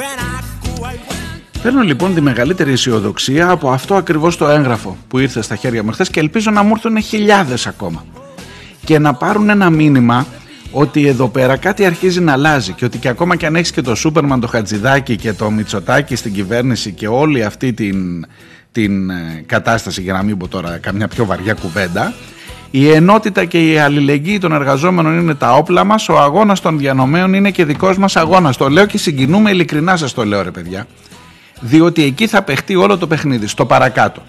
When I go out. Παίρνω λοιπόν τη μεγαλύτερη αισιοδοξία από αυτό ακριβώς το έγγραφο που ήρθε στα χέρια μου χθες και ελπίζω να μου έρθουν χιλιάδες ακόμα και να πάρουν ένα μήνυμα ότι εδώ πέρα κάτι αρχίζει να αλλάζει και ότι και ακόμα και αν έχεις και το Σούπερμαν, το Χατζηδάκι και το Μητσοτάκι στην κυβέρνηση και όλη αυτή την, την ε, κατάσταση, για να μην πω τώρα καμιά πιο βαριά κουβέντα, η ενότητα και η αλληλεγγύη των εργαζόμενων είναι τα όπλα μας, ο αγώνας των διανομέων είναι και δικός μας αγώνας. Το λέω και συγκινούμε, ειλικρινά σας το λέω ρε παιδιά. Διότι εκεί θα παιχτεί όλο το παιχνίδι, στο παρακάτω.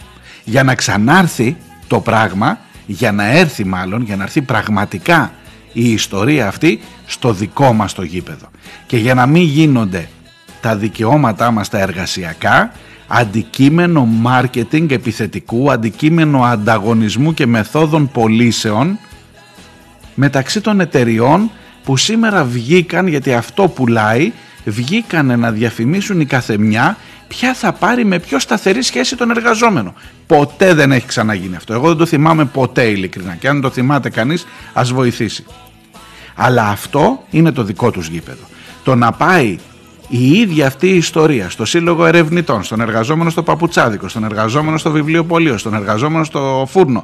Για να ξανάρθει το πράγμα, για να έρθει μάλλον, για να έρθει πραγματικά η ιστορία αυτή στο δικό μας το γήπεδο. Και για να μην γίνονται τα δικαιώματά μας τα εργασιακά, αντικείμενο μάρκετινγκ επιθετικού, αντικείμενο ανταγωνισμού και μεθόδων πωλήσεων μεταξύ των εταιριών που σήμερα βγήκαν, γιατί αυτό πουλάει, βγήκανε να διαφημίσουν η καθεμιά ποια θα πάρει με πιο σταθερή σχέση τον εργαζόμενο. Ποτέ δεν έχει ξαναγίνει αυτό. Εγώ δεν το θυμάμαι ποτέ ειλικρινά. Και αν το θυμάται κανείς, ας βοηθήσει. Αλλά αυτό είναι το δικό τους γήπεδο. Το να πάει η ίδια αυτή η ιστορία στο Σύλλογο Ερευνητών, στον εργαζόμενο στο Παπουτσάδικο, στον εργαζόμενο στο βιβλιοπωλείο, στον εργαζόμενο στο φούρνο,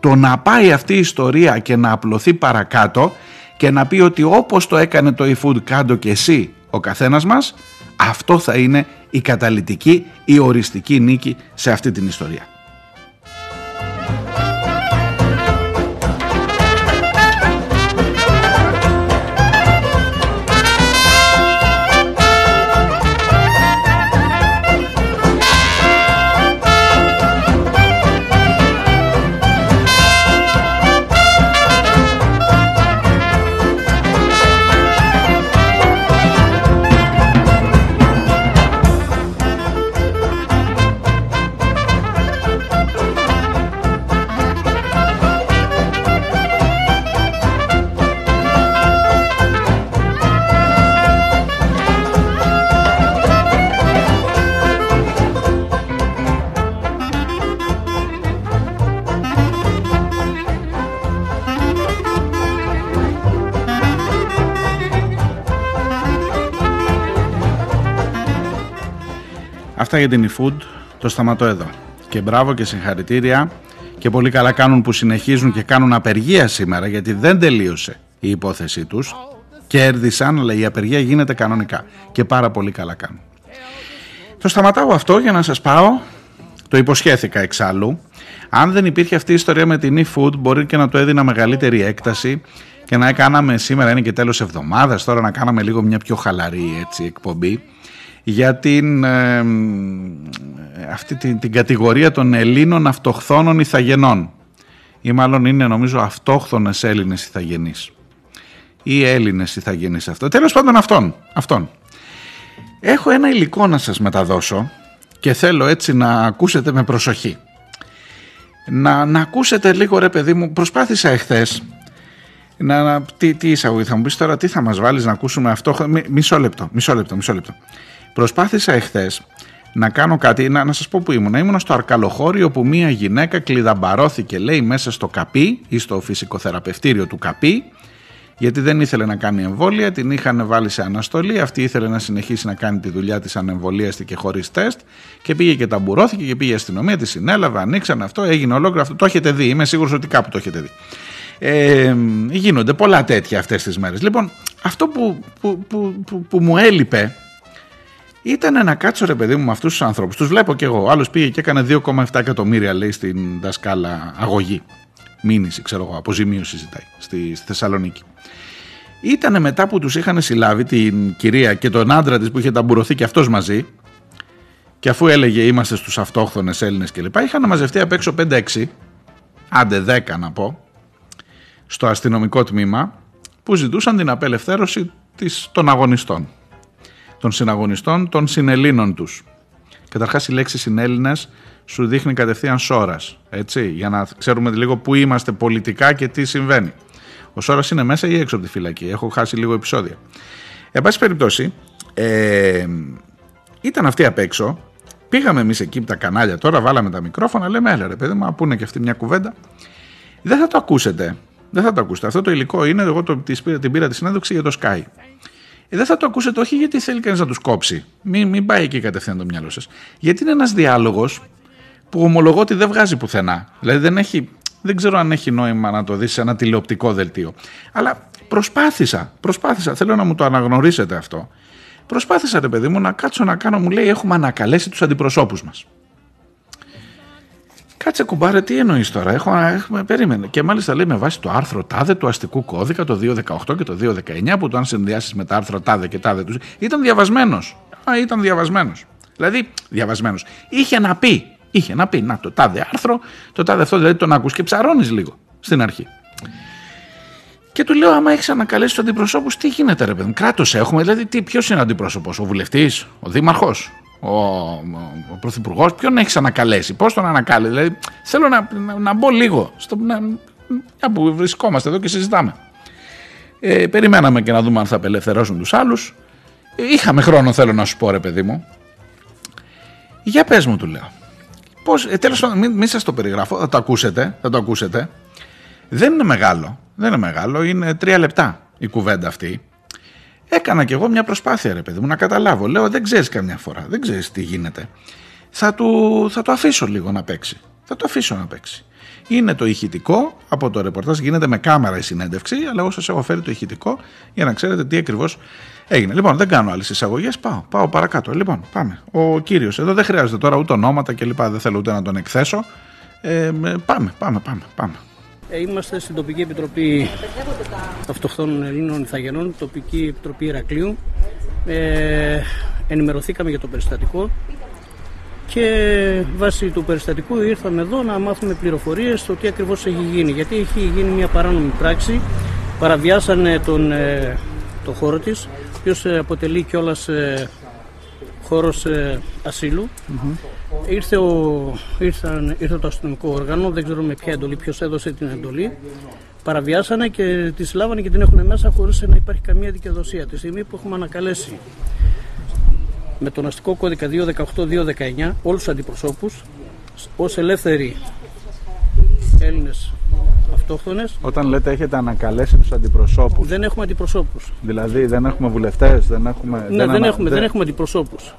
το να πάει αυτή η ιστορία και να απλωθεί παρακάτω και να πει ότι όπως το έκανε το eFood κάντο και εσύ ο καθένας μας, αυτό θα είναι η καταλητική, η οριστική νίκη σε αυτή την ιστορία. Αυτά για την eFood. Το σταματώ εδώ. Και μπράβο και συγχαρητήρια και πολύ καλά κάνουν που συνεχίζουν και κάνουν απεργία σήμερα γιατί δεν τελείωσε η υπόθεσή τους. Κέρδισαν, αλλά η απεργία γίνεται κανονικά και πάρα πολύ καλά κάνουν. Το σταματάω αυτό για να σας πάω, το υποσχέθηκα εξάλλου. Αν δεν υπήρχε αυτή η ιστορία με την eFood μπορεί και να το έδινα μεγαλύτερη έκταση και να έκαναμε σήμερα είναι και τέλος εβδομάδας τώρα να κάναμε λίγο μια πιο χαλαρή έτσι, εκπομπή για την, ε, αυτή την, την κατηγορία των Ελλήνων αυτοχθόνων ηθαγενών ή μάλλον είναι νομίζω αυτόχθονες Έλληνες ηθαγενείς ή Έλληνες ηθαγενείς αυτό. Τέλος πάντων αυτόν, αυτόν. Έχω ένα υλικό να σας μεταδώσω και θέλω έτσι να ακούσετε με προσοχή. Να, να ακούσετε λίγο ρε παιδί μου, προσπάθησα εχθές να, να, τι, τι εισαγωγή θα μου πεις τώρα, τι θα μας βάλεις να ακούσουμε αυτό, μισό λεπτό, μισό λεπτό, μισό λεπτό. Προσπάθησα εχθές να κάνω κάτι, να, να σας πω που ήμουν. Ήμουν στο Αρκαλοχώριο που μία γυναίκα κλειδαμπαρώθηκε λέει μέσα στο καπί ή στο φυσικοθεραπευτήριο του καπί γιατί δεν ήθελε να κάνει εμβόλια, την είχαν βάλει σε αναστολή. Αυτή ήθελε να συνεχίσει να κάνει τη δουλειά της ανεμβολίαστη χωρίς τεστ και πήγε και ταμπουρώθηκε και πήγε η αστυνομία, τη συνέλαβε, ανοίξαν αυτό, έγινε ολόκληρο αυτό. Το έχετε δει, είμαι σίγουρος ότι κάπου το έχετε δει. Ε, γίνονται πολλά τέτοια αυτές τις μέρες. Λοιπόν, αυτό που, που, που, που, που μου έλειπε ήταν να κάτσω ρε παιδί μου με αυτούς τους ανθρώπους. Τους βλέπω κι εγώ. Άλλος πήγε και έκανε 2,7 εκατομμύρια λέει στην δασκάλα αγωγή. Μήνυση, ξέρω εγώ, αποζημίωση ζητάει στη, στη Θεσσαλονίκη. Ήταν μετά που τους είχαν συλλάβει την κυρία και τον άντρα της που είχε ταμπουρωθεί και αυτός μαζί. Και αφού έλεγε είμαστε στους αυτόχθονες Έλληνες κλπ. Είχαν μαζευτεί απ' έξω 5-6, άντε 10 να πω, στο αστυνομικό τμήμα που ζητούσαν την απελευθέρωση της, των αγωνιστών των συναγωνιστών των συνελλήνων τους. Καταρχάς η λέξη συνέλληνες σου δείχνει κατευθείαν σόρα. Έτσι, για να ξέρουμε λίγο πού είμαστε πολιτικά και τι συμβαίνει. Ο Σόρα είναι μέσα ή έξω από τη φυλακή; Έχω χάσει λίγο επεισόδια. Εν πάση περιπτώσει, ε, ήταν αυτοί απ' έξω. Πήγαμε εμείς εκεί από τα κανάλια τώρα, βάλαμε τα μικρόφωνα. Λέμε, έλα ρε παιδί μου, πούνε και αυτή μια κουβέντα. Δεν θα το ακούσετε. Δεν θα το ακούσετε. Αυτό το υλικό είναι, εγώ το, την πήρα τη συνέντευξη για το Sky. Ε, δεν θα το ακούσετε όχι γιατί θέλει κανείς να τους κόψει. Μην, μην πάει εκεί κατευθείαν το μυαλό σας. Γιατί είναι ένας διάλογος που ομολογώ ότι δεν βγάζει πουθενά. Δηλαδή δεν, έχει, δεν ξέρω αν έχει νόημα να το δεις σε ένα τηλεοπτικό δελτίο. Αλλά προσπάθησα, προσπάθησα, θέλω να μου το αναγνωρίσετε αυτό. Προσπάθησα, ρε παιδί μου, να κάτσω να κάνω, μου λέει, έχουμε ανακαλέσει τους αντιπροσώπους μας. Κάτσε κουμπάρε, τι εννοείς τώρα; Έχω, έχουμε, περίμενε. Και μάλιστα λέει με βάση το άρθρο τάδε του αστικού κώδικα, το 218 και το 219, που το αν συνδυάσεις με τα άρθρα τάδε και τάδε τους. Ήταν διαβασμένος. Α, ήταν διαβασμένος. Δηλαδή, διαβασμένος. Είχε να πει. Είχε να πει. Να, το τάδε άρθρο, το τάδε αυτό, δηλαδή τον ακούς και ψαρώνεις λίγο στην αρχή. Και του λέω, άμα έχεις ανακαλέσει τους αντιπροσώπους, τι γίνεται, ρε παιδί Κράτος έχουμε, δηλαδή, ποιος είναι ο αντιπρόσωπος, ο βουλευτής, ο δήμαρχος, ο, ο Πρωθυπουργός, ποιον έχεις ανακαλέσει, πώς τον ανακάλεσε. Δηλαδή, θέλω να, να, να μπω λίγο στο, να, να που βρισκόμαστε εδώ και συζητάμε. Ε, περιμέναμε και να δούμε αν θα απελευθερώσουν τους άλλους. Είχαμε χρόνο, θέλω να σου πω, ρε παιδί μου. Για πες μου, του λέω. Πώς, ε, τέλος πάντων, μην, μην σας το περιγράφω, θα το ακούσετε, θα το ακούσετε. Δεν είναι μεγάλο, δεν είναι μεγάλο, είναι τρία λεπτά η κουβέντα αυτή. Έκανα κι εγώ μια προσπάθεια, ρε παιδί μου, να καταλάβω. Λέω, δεν ξέρεις καμιά φορά, δεν ξέρεις τι γίνεται. Θα, του, θα το αφήσω λίγο να παίξει. Θα το αφήσω να παίξει. Είναι το ηχητικό από το ρεπορτάζ, γίνεται με κάμερα η συνέντευξη, αλλά εγώ σας έχω φέρει το ηχητικό για να ξέρετε τι ακριβώς έγινε. Λοιπόν, δεν κάνω άλλες εισαγωγές, πάω, πάω παρακάτω. Λοιπόν, πάμε. Ο κύριος εδώ δεν χρειάζεται τώρα ούτε ονόματα και λοιπά, δεν θέλω ούτε να τον εκθέσω. Ε, πάμε, πάμε, πάμε, πάμε. Ε, Είμαστε στην τοπική επιτροπή Αυτοχθόνων Ελλήνων Ιθαγενών, τοπική επιτροπή Ηρακλείου. Ε, ενημερωθήκαμε για το περιστατικό και βάσει του περιστατικού ήρθαμε εδώ να μάθουμε πληροφορίες στο τι ακριβώς έχει γίνει. Γιατί έχει γίνει μια παράνομη πράξη, παραβιάσανε τον, ε, το χώρο της, ο οποίος ε, αποτελεί κιόλας ε, χώρος ε, ασύλου. Ήρθε, ο, ήρθαν, ήρθε το αστυνομικό όργανο, δεν ξέρω με ποια εντολή, ποιος έδωσε την εντολή. Παραβιάσανε και τη λάβανε και την έχουν μέσα χωρίς να υπάρχει καμία δικαιοδοσία. Τη στιγμή που έχουμε ανακαλέσει με τον αστικό κώδικα 218-219 όλους τους αντιπροσώπους ως ελεύθεροι Έλληνες αυτόχθονες Όταν λέτε έχετε ανακαλέσει τους αντιπροσώπους, δεν έχουμε αντιπροσώπους. δηλαδή δεν έχουμε βουλευτές, δεν έχουμε... Ναι, δεν, ανα- έχουμε, δεν έχουμε αντιπροσώπους.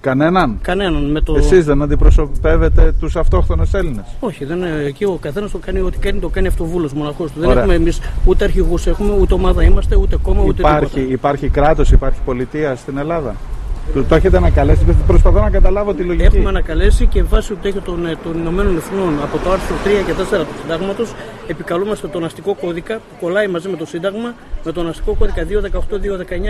Κανέναν; Κανέναν με το... Εσείς δεν αντιπροσωπεύετε τους αυτόχθονες Έλληνες; Όχι, δεν, είναι- εκεί ο καθένας το κάνει ό,τι κάνει, το κάνει αυτοβούλος μοναχός του. Δεν Ωραία. έχουμε εμείς ούτε αρχηγούς έχουμε, ούτε ομάδα είμαστε, ούτε κόμμα, ούτε Υπάρχει, τίποτα. υπάρχει κράτος, υπάρχει πολιτεία στην Ελλάδα; Το, το έχετε ανακαλέσει, προσπαθώ να καταλάβω τη λογική. Έχουμε ανακαλέσει και βάσει του τέτοιου των, ε, των Ηνωμένων Εθνών από το άρθρο 3 και 4 του Συντάγματος επικαλούμαστε τον αστικό κώδικα που κολλάει μαζί με το Σύνταγμα με τον αστικό κώδικα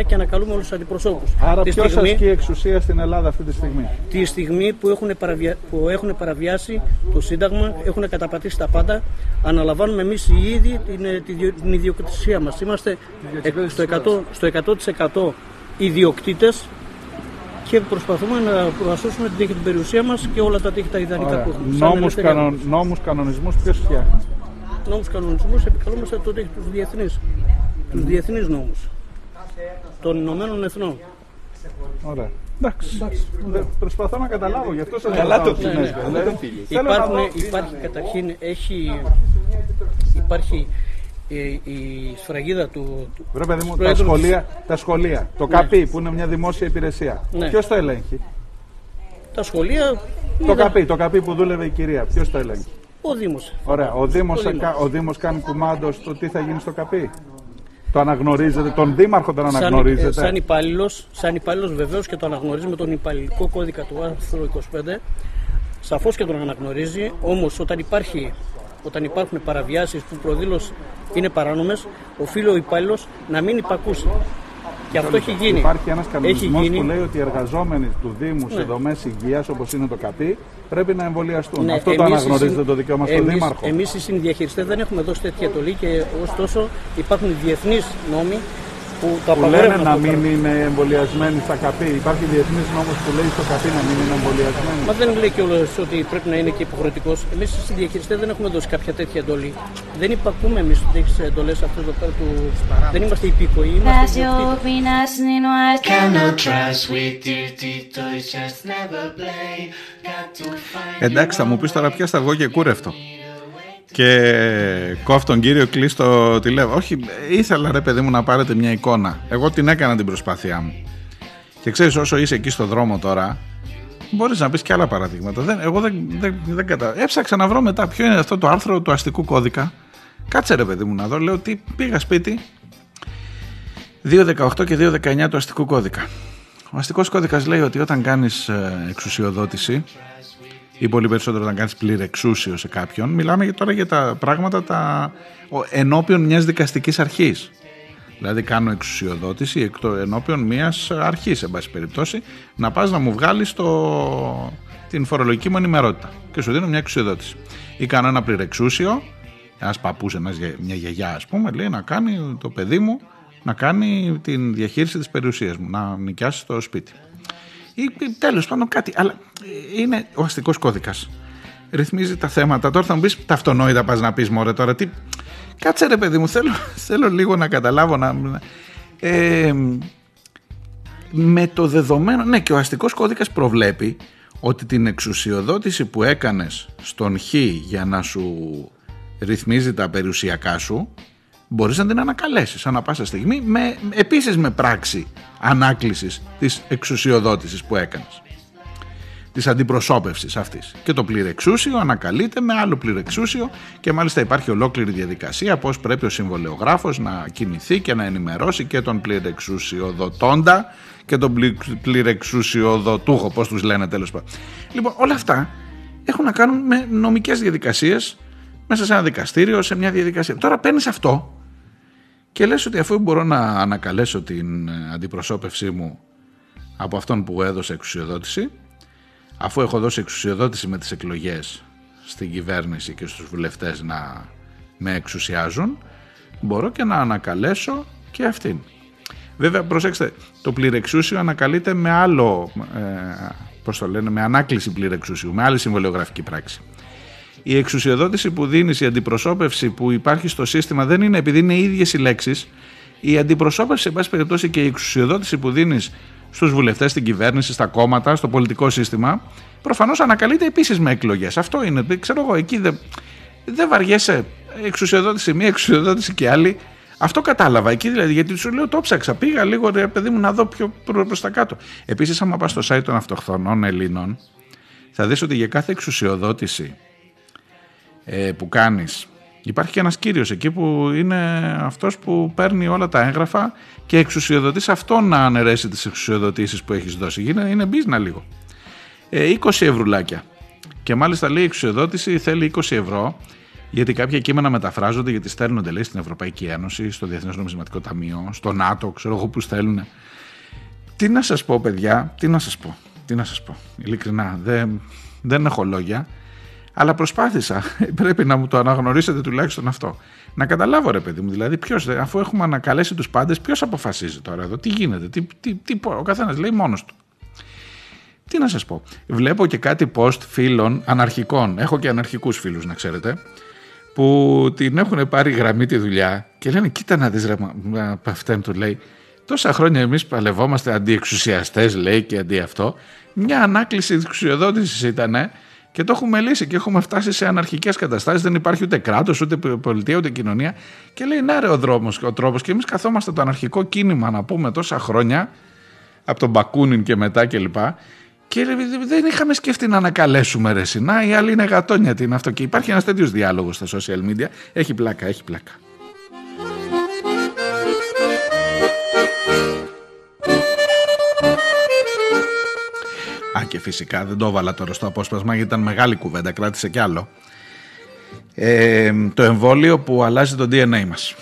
218-219 και ανακαλούμε όλους τους αντιπροσώπους. Άρα τη, ποιος στιγμή, ασκεί εξουσία στην Ελλάδα αυτή τη στιγμή; τη στιγμή που έχουν, παραβια... που έχουν παραβιάσει το Σύνταγμα, έχουν καταπατήσει τα πάντα, αναλαμβάνουμε εμείς οι ίδιοι την, ε, τη διο- την ιδιοκτησία μας. Είμαστε ε, στο 100%, στο 100% ιδιοκτήτες και προσπαθούμε να προασώσουμε την τύχη την περιουσία μας και όλα τα τύχη τα ιδανικά Ωραία. που έχουμε. Σαν Νόμους, ελεύθεροι κανον, άνθρωποι. νόμους κανονισμούς ποιος φτιάχνει; Νόμους κανονισμούς επικαλούμαστε τότε τους διεθνείς, τους διεθνείς νόμους των Ηνωμένων Εθνών. Ωραία. Εντάξει. Δεν- Προσπαθώ να καταλάβω, γι' αυτό σας Καλά ρωτάω το τι ναι, συνέβη. ναι. Δηλαδή, θέλω να Υπάρχουν, δω- υπάρχει καταρχήν, έχει, υπάρχει η, η σφραγίδα του, του Βρε παιδί μου, τα Πρόεδρος- σχολεία, τα σχολεία, το ΚΑΠΗ που είναι μια δημόσια υπηρεσία. Ναι. Ποιος το ελέγχει; τα σχολεία. Το είδα- ΚΑΠΗ, το ΚΑΠΗ που δούλευε η κυρία. Ποιος το ελέγχει; Ο Δήμος. Ωραία. Ο Δήμος, Ο Δήμος. ο Δήμος κάνει κουμάντος στο τι θα γίνει στο ΚΑΠΗ; Το αναγνωρίζετε, τον Δήμαρχο τον Σαν, αναγνωρίζετε; ε, σαν υπάλληλος, σαν υπάλληλος βεβαίως και το αναγνωρίζει με τον υπαλληλικό κώδικα του άρθρου 25. Σαφώς και τον αναγνωρίζει, όμως όταν, υπάρχει, όταν υπάρχουν παραβιάσεις που προδήλως είναι παράνομες, οφείλει ο υπάλληλος να μην υπακούσει. Και αυτό έχει γίνει. Υπάρχει ένας Έχει κανονισμός γίνει. που λέει ότι οι εργαζόμενοι του Δήμου σε Ναι. δομές υγείας όπως είναι το ΚΑΠΗ πρέπει να εμβολιαστούν. Ναι, Αυτό το εμείς οι αναγνωρίζετε συν- το δικαίωμα στον εμείς- Δήμαρχο. Εμείς οι συνδιαχειριστές δεν έχουμε δώσει τέτοια εντολή και ωστόσο υπάρχουν διεθνείς νόμοι που το που λένε απαγορεύουν να αυτό το μην πράγμα. είναι εμβολιασμένοι στα ΚΑΠΗ. Υπάρχει διεθνής νόμος που λέει στο ΚΑΠΗ να μην είναι εμβολιασμένοι. Μα δεν λέει κιόλας ότι πρέπει να είναι και υποχρεωτικός. Εμείς οι συνδιαχειριστέ δεν έχουμε δώσει κάποια τέτοια εντολή. Δεν υπακούμε εμείς τις εντολές αυτές εδώ πέρα του. Δεν είμαστε υπήκοοι, είμαστε Las ιδιοκτήτες. lluvias ni no has Cannot trust with your toys, just never play. Got to find Εντάξει, θα μου πεις τώρα πια σταργό και κούρευτο. Και κόφ τον κύριο, κλείσει το τηλέφωνο. Όχι, ήθελα ρε παιδί μου να πάρετε μια εικόνα. Εγώ την έκανα την προσπάθειά μου. Και ξέρεις, όσο είσαι εκεί στο δρόμο τώρα, μπορείς να πεις και άλλα παραδείγματα. Δεν, εγώ δεν, δεν, δεν κατα... Έψαξα να βρω μετά ποιο είναι αυτό το άρθρο του αστικού κώδικα. Κάτσε ρε παιδί μου να δω. Λέω ότι πήγα σπίτι. 2.18 και 2.19 του αστικού κώδικα. Ο αστικός κώδικας λέει ότι όταν κάνεις εξουσιοδότηση ή πολύ περισσότερο όταν κάνεις πλήρη εξούσιο σε κάποιον, μιλάμε για- τώρα για τα πράγματα τα, ο- ενώπιον μιας δικαστικής αρχής. Δηλαδή κάνω εξουσιοδότηση εκτό- ενώπιον μιας αρχής, εν πάση περιπτώσει, να πας να μου βγάλεις την φορολογική μου ενημερότητα και σου δίνω μια εξουσιοδότηση. Ή κάνω ένα πληρεξούσιο, ένας παππούς, μια γιαγιά, ας πούμε, λέει να κάνει το παιδί μου να κάνει την διαχείριση της περιουσίας μου, να νοικιάσει το σπίτι ή τέλος πάντων κάτι. Αλλά ε, είναι ο αστικός κώδικας. Ρυθμίζει τα θέματα. Τώρα θα μου πεις τα αυτονόητα πας να πεις μωρέ τώρα. Τι... Κάτσε ρε παιδί μου, θέλω, θέλω λίγο να καταλάβω να. Ε, με το δεδομένο. Ναι, και ο αστικός κώδικας προβλέπει ότι την εξουσιοδότηση που έκανες στον Χ για να σου ρυθμίζει τα περιουσιακά σου μπορείς να την ανακαλέσεις ανά πάσα στιγμή με, επίσης με πράξη ανάκλησης της εξουσιοδότησης που έκανες της αντιπροσώπευσης αυτής. Και το πληρεξούσιο ανακαλείται με άλλο πληρεξούσιο και μάλιστα υπάρχει ολόκληρη διαδικασία πώς πρέπει ο συμβολεογράφος να κινηθεί και να ενημερώσει και τον πληρεξουσιοδοτώντα και τον πληρεξουσιοδοτούχο, πώς τους λένε τέλος πάντων. Λοιπόν, όλα αυτά έχουν να κάνουν με νομικές διαδικασίες μέσα σε ένα δικαστήριο, σε μια διαδικασία. Τώρα παίρνεις αυτό και λες ότι αφού μπορώ να ανακαλέσω την αντιπροσώπευσή μου από αυτόν που έδωσε εξουσιοδότηση, αφού έχω δώσει εξουσιοδότηση με τις εκλογές στην κυβέρνηση και στους βουλευτές να με εξουσιάζουν, μπορώ και να ανακαλέσω και αυτήν. Βέβαια, προσέξτε, το πληρεξούσιο ανακαλείται με άλλο, ε, πώς το λένε, με ανάκληση πληρεξούσιου, με άλλη συμβολιογραφική πράξη. Η εξουσιοδότηση που δίνεις, η αντιπροσώπευση που υπάρχει στο σύστημα δεν είναι επειδή είναι οι ίδιες οι λέξεις. Η αντιπροσώπευση, σε πάση περιπτώσει, και η εξουσιοδότηση που δίνεις στους βουλευτές, στην κυβέρνηση, στα κόμματα, στο πολιτικό σύστημα, προφανώς ανακαλείται επίσης με εκλογές. Αυτό είναι, ξέρω εγώ, εκεί δεν, δεν βαριέσαι εξουσιοδότηση μία, εξουσιοδότηση και άλλη. Αυτό κατάλαβα εκεί δηλαδή, γιατί σου λέω το ψάξα. Πήγα λίγο ρε παιδί μου να δω πιο προς τα κάτω. Επίσης, άμα πας στο site των αυτοχθονών Ελλήνων, θα δεις ότι για κάθε εξουσιοδότηση ε, που κάνεις, υπάρχει και ένας κύριος εκεί που είναι αυτός που παίρνει όλα τα έγγραφα και εξουσιοδοτείς αυτόν να αναιρέσει τις εξουσιοδοτήσεις που έχεις δώσει. Είναι, είναι μπίζνα λίγο. Ε, 20 ευρουλάκια. Και μάλιστα λέει εξουσιοδότηση θέλει 20 ευρώ γιατί κάποια κείμενα μεταφράζονται, γιατί στέλνονται λέει στην Ευρωπαϊκή Ένωση, στο Διεθνές Νομισματικό Ταμείο, στο ΝΑΤΟ, ξέρω εγώ που στέλνουν. Τι να σας πω, παιδιά, τι να σας πω, τι να σας πω. Ειλικρινά, δεν, δεν έχω λόγια, αλλά προσπάθησα. Πρέπει να μου το αναγνωρίσετε τουλάχιστον αυτό. Να καταλάβω, ρε παιδί μου, δηλαδή, ποιος, αφού έχουμε ανακαλέσει τους πάντες, ποιος αποφασίζει τώρα εδώ, τι γίνεται, τι, τι, τι, ο καθένας λέει μόνος του. Τι να σας πω. Βλέπω και κάτι post φίλων αναρχικών. Έχω και αναρχικούς φίλους να ξέρετε που την έχουν πάρει γραμμή τη δουλειά και λένε κοίτα να δεις ρε Παυτέν του λέει τόσα χρόνια εμείς παλευόμαστε αντιεξουσιαστές λέει και αντί αυτό μια ανάκληση της εξουσιοδότησης ήταν και το έχουμε λύσει και έχουμε φτάσει σε αναρχικές καταστάσεις δεν υπάρχει ούτε κράτος ούτε πολιτεία ούτε κοινωνία και λέει ναι ρε ο, δρόμος, ο τρόπος και εμείς καθόμαστε το αναρχικό κίνημα να πούμε τόσα χρόνια από τον Μπακούνιν και μετά κλπ και δεν είχαμε σκεφτεί να ανακαλέσουμε ρε συνά, η άλλη είναι γατόνια τι είναι αυτό. Και υπάρχει ένας τέτοιος διάλογος στα social media. Έχει πλάκα, έχει πλάκα. Α, και φυσικά δεν το έβαλα τώρα στο απόσπασμα γιατί ήταν μεγάλη κουβέντα, κράτησε κι άλλο. Ε, το εμβόλιο που αλλάζει το DNA μας.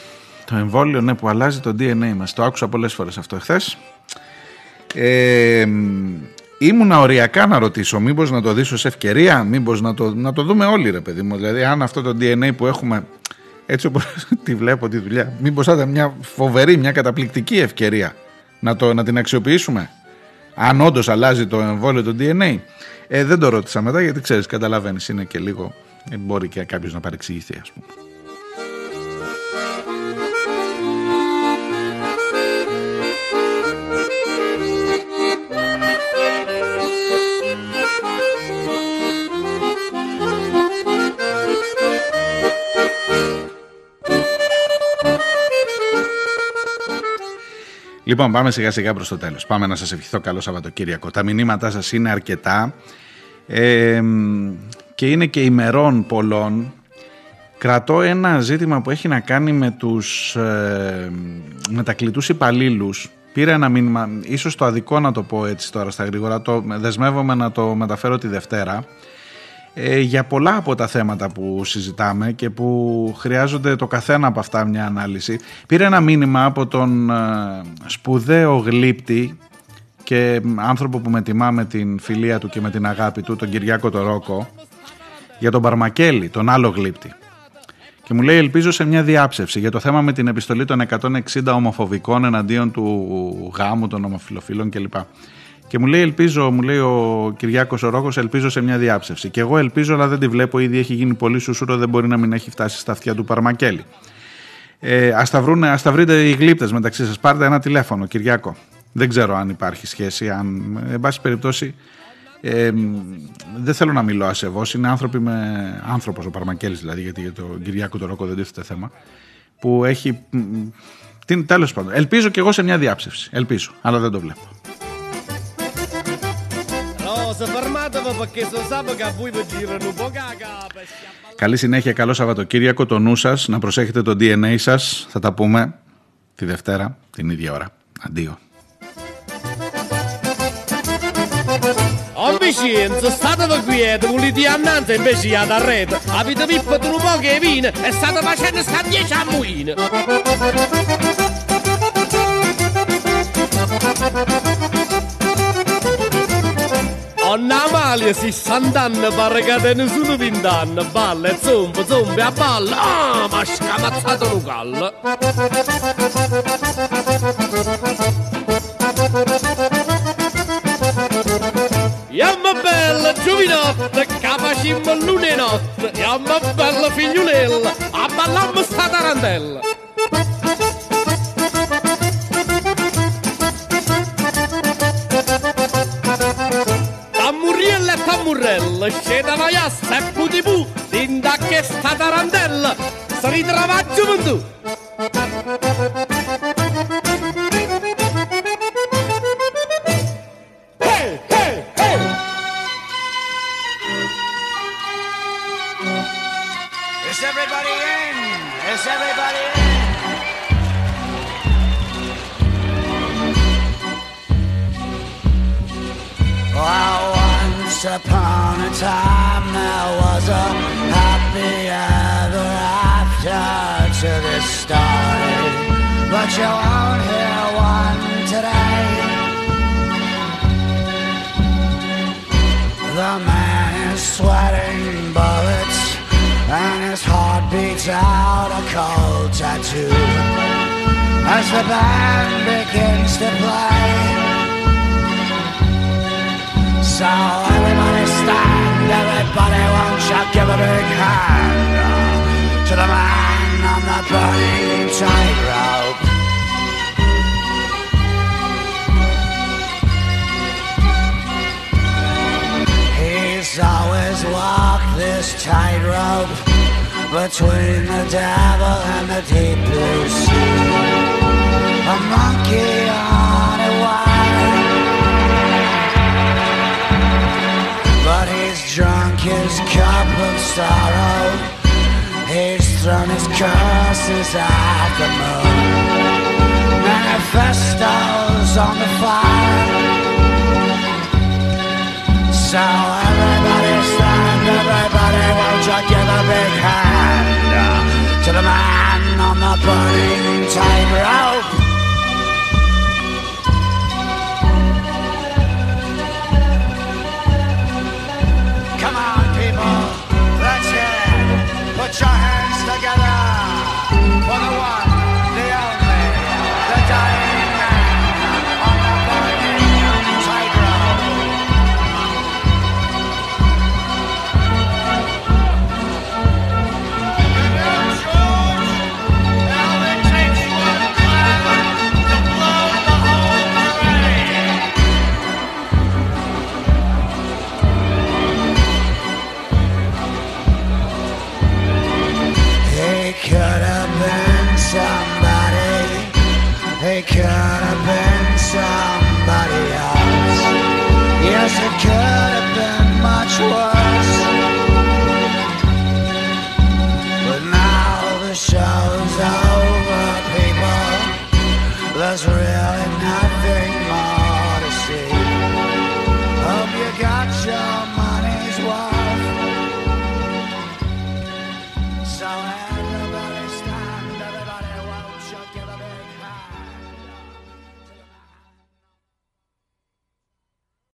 Το εμβόλιο ναι, που αλλάζει το DNA μας. Το άκουσα πολλές φορές αυτό εχθές. Ε, Ήμουνα οριακά να ρωτήσω, μήπως να το δεις ως ευκαιρία, μήπως να το, να το δούμε όλοι ρε παιδί μου. Δηλαδή αν αυτό το DNA που έχουμε, έτσι όπως τη βλέπω τη δουλειά, μήπως θα ήταν μια φοβερή, μια καταπληκτική ευκαιρία να, το, να την αξιοποιήσουμε. Αν όντως αλλάζει το εμβόλιο το DNA. Ε, δεν το ρώτησα μετά γιατί ξέρεις, καταλαβαίνεις, είναι και λίγο, ε, μπορεί και κάποιος να παρεξηγηθεί ας πούμε. Λοιπόν, πάμε σιγά σιγά προς το τέλος. Πάμε να σας ευχηθώ καλό Σαββατοκύριακο. Τα μηνύματά σας είναι αρκετά ε, και είναι και ημερών πολλών. Κρατώ ένα ζήτημα που έχει να κάνει με τους ε, μετακλητούς υπαλλήλους. Πήρα ένα μήνυμα, ίσως το αδικό να το πω έτσι τώρα στα γρήγορα, το δεσμεύομαι να το μεταφέρω τη Δευτέρα ε, για πολλά από τα θέματα που συζητάμε και που χρειάζονται το καθένα από αυτά μια ανάλυση. Πήρε ένα μήνυμα από τον ε, σπουδαίο γλύπτη και άνθρωπο που με τιμά με την φιλία του και με την αγάπη του, τον Κυριάκο Τορόκο, για τον Παρμακέλη, τον άλλο γλύπτη. Και μου λέει ελπίζω σε μια διάψευση για το θέμα με την επιστολή των 160 ομοφοβικών εναντίον του γάμου των ομοφιλοφίλων κλπ. Και μου λέει, ελπίζω, μου λέει ο Κυριάκος ο Ρόκο, ελπίζω σε μια διάψευση. Και εγώ ελπίζω, αλλά δεν τη βλέπω. Ήδη έχει γίνει πολύ σουσούρο, δεν μπορεί να μην έχει φτάσει στα αυτιά του Παρμακέλη. Ε, Α τα, τα βρείτε οι γλύπτες μεταξύ σας. Πάρτε ένα τηλέφωνο, Κυριάκο. Δεν ξέρω αν υπάρχει σχέση. Αν, εν πάση περιπτώσει, Ε, δεν θέλω να μιλώ ασεβώς, είναι άνθρωποι με άνθρωπος ο Παρμακέλης δηλαδή, γιατί για τον Κυριάκο τον Ρόκο δεν τίθεται θέμα, που έχει... μ, μ, Τι, τέλος πάντων, ελπίζω και εγώ σε μια διάψευση, ελπίζω, αλλά δεν το βλέπω. Καλή συνέχεια, καλό Σαββατοκύριακο. Το νου σας να προσέχετε το DNA σας. Θα τα πούμε τη Δευτέρα την ίδια ώρα. Αντίο. Vicenza, state da quieto, vuol dire Donna Amalia, 60 anni, pare che nessuno ne sono Balla e zompa, zompa a balla. Ah, ma scamazzato lo callo. Iamma bella giovinotta, capacimmo lune notte, iamma bella figliolella, a ballamma sta tarantella. L'escè de ballar, sap putibú, dindac que està tarandel, se li treballa joventut. Time there was a happy ever after to this story, but you won't hear one today. The man is sweating bullets and his heart beats out a cold tattoo as the band begins to play. So everybody stand, everybody won't you give a big hand to the man on the burning tightrope. He's always walked this tightrope between the devil and the deep blue sea. Sorrow. He's thrown his curses at the moon. Manifestos on the fire. So everybody stand, everybody won't you give a big hand to the man on the burning tightrope. Down.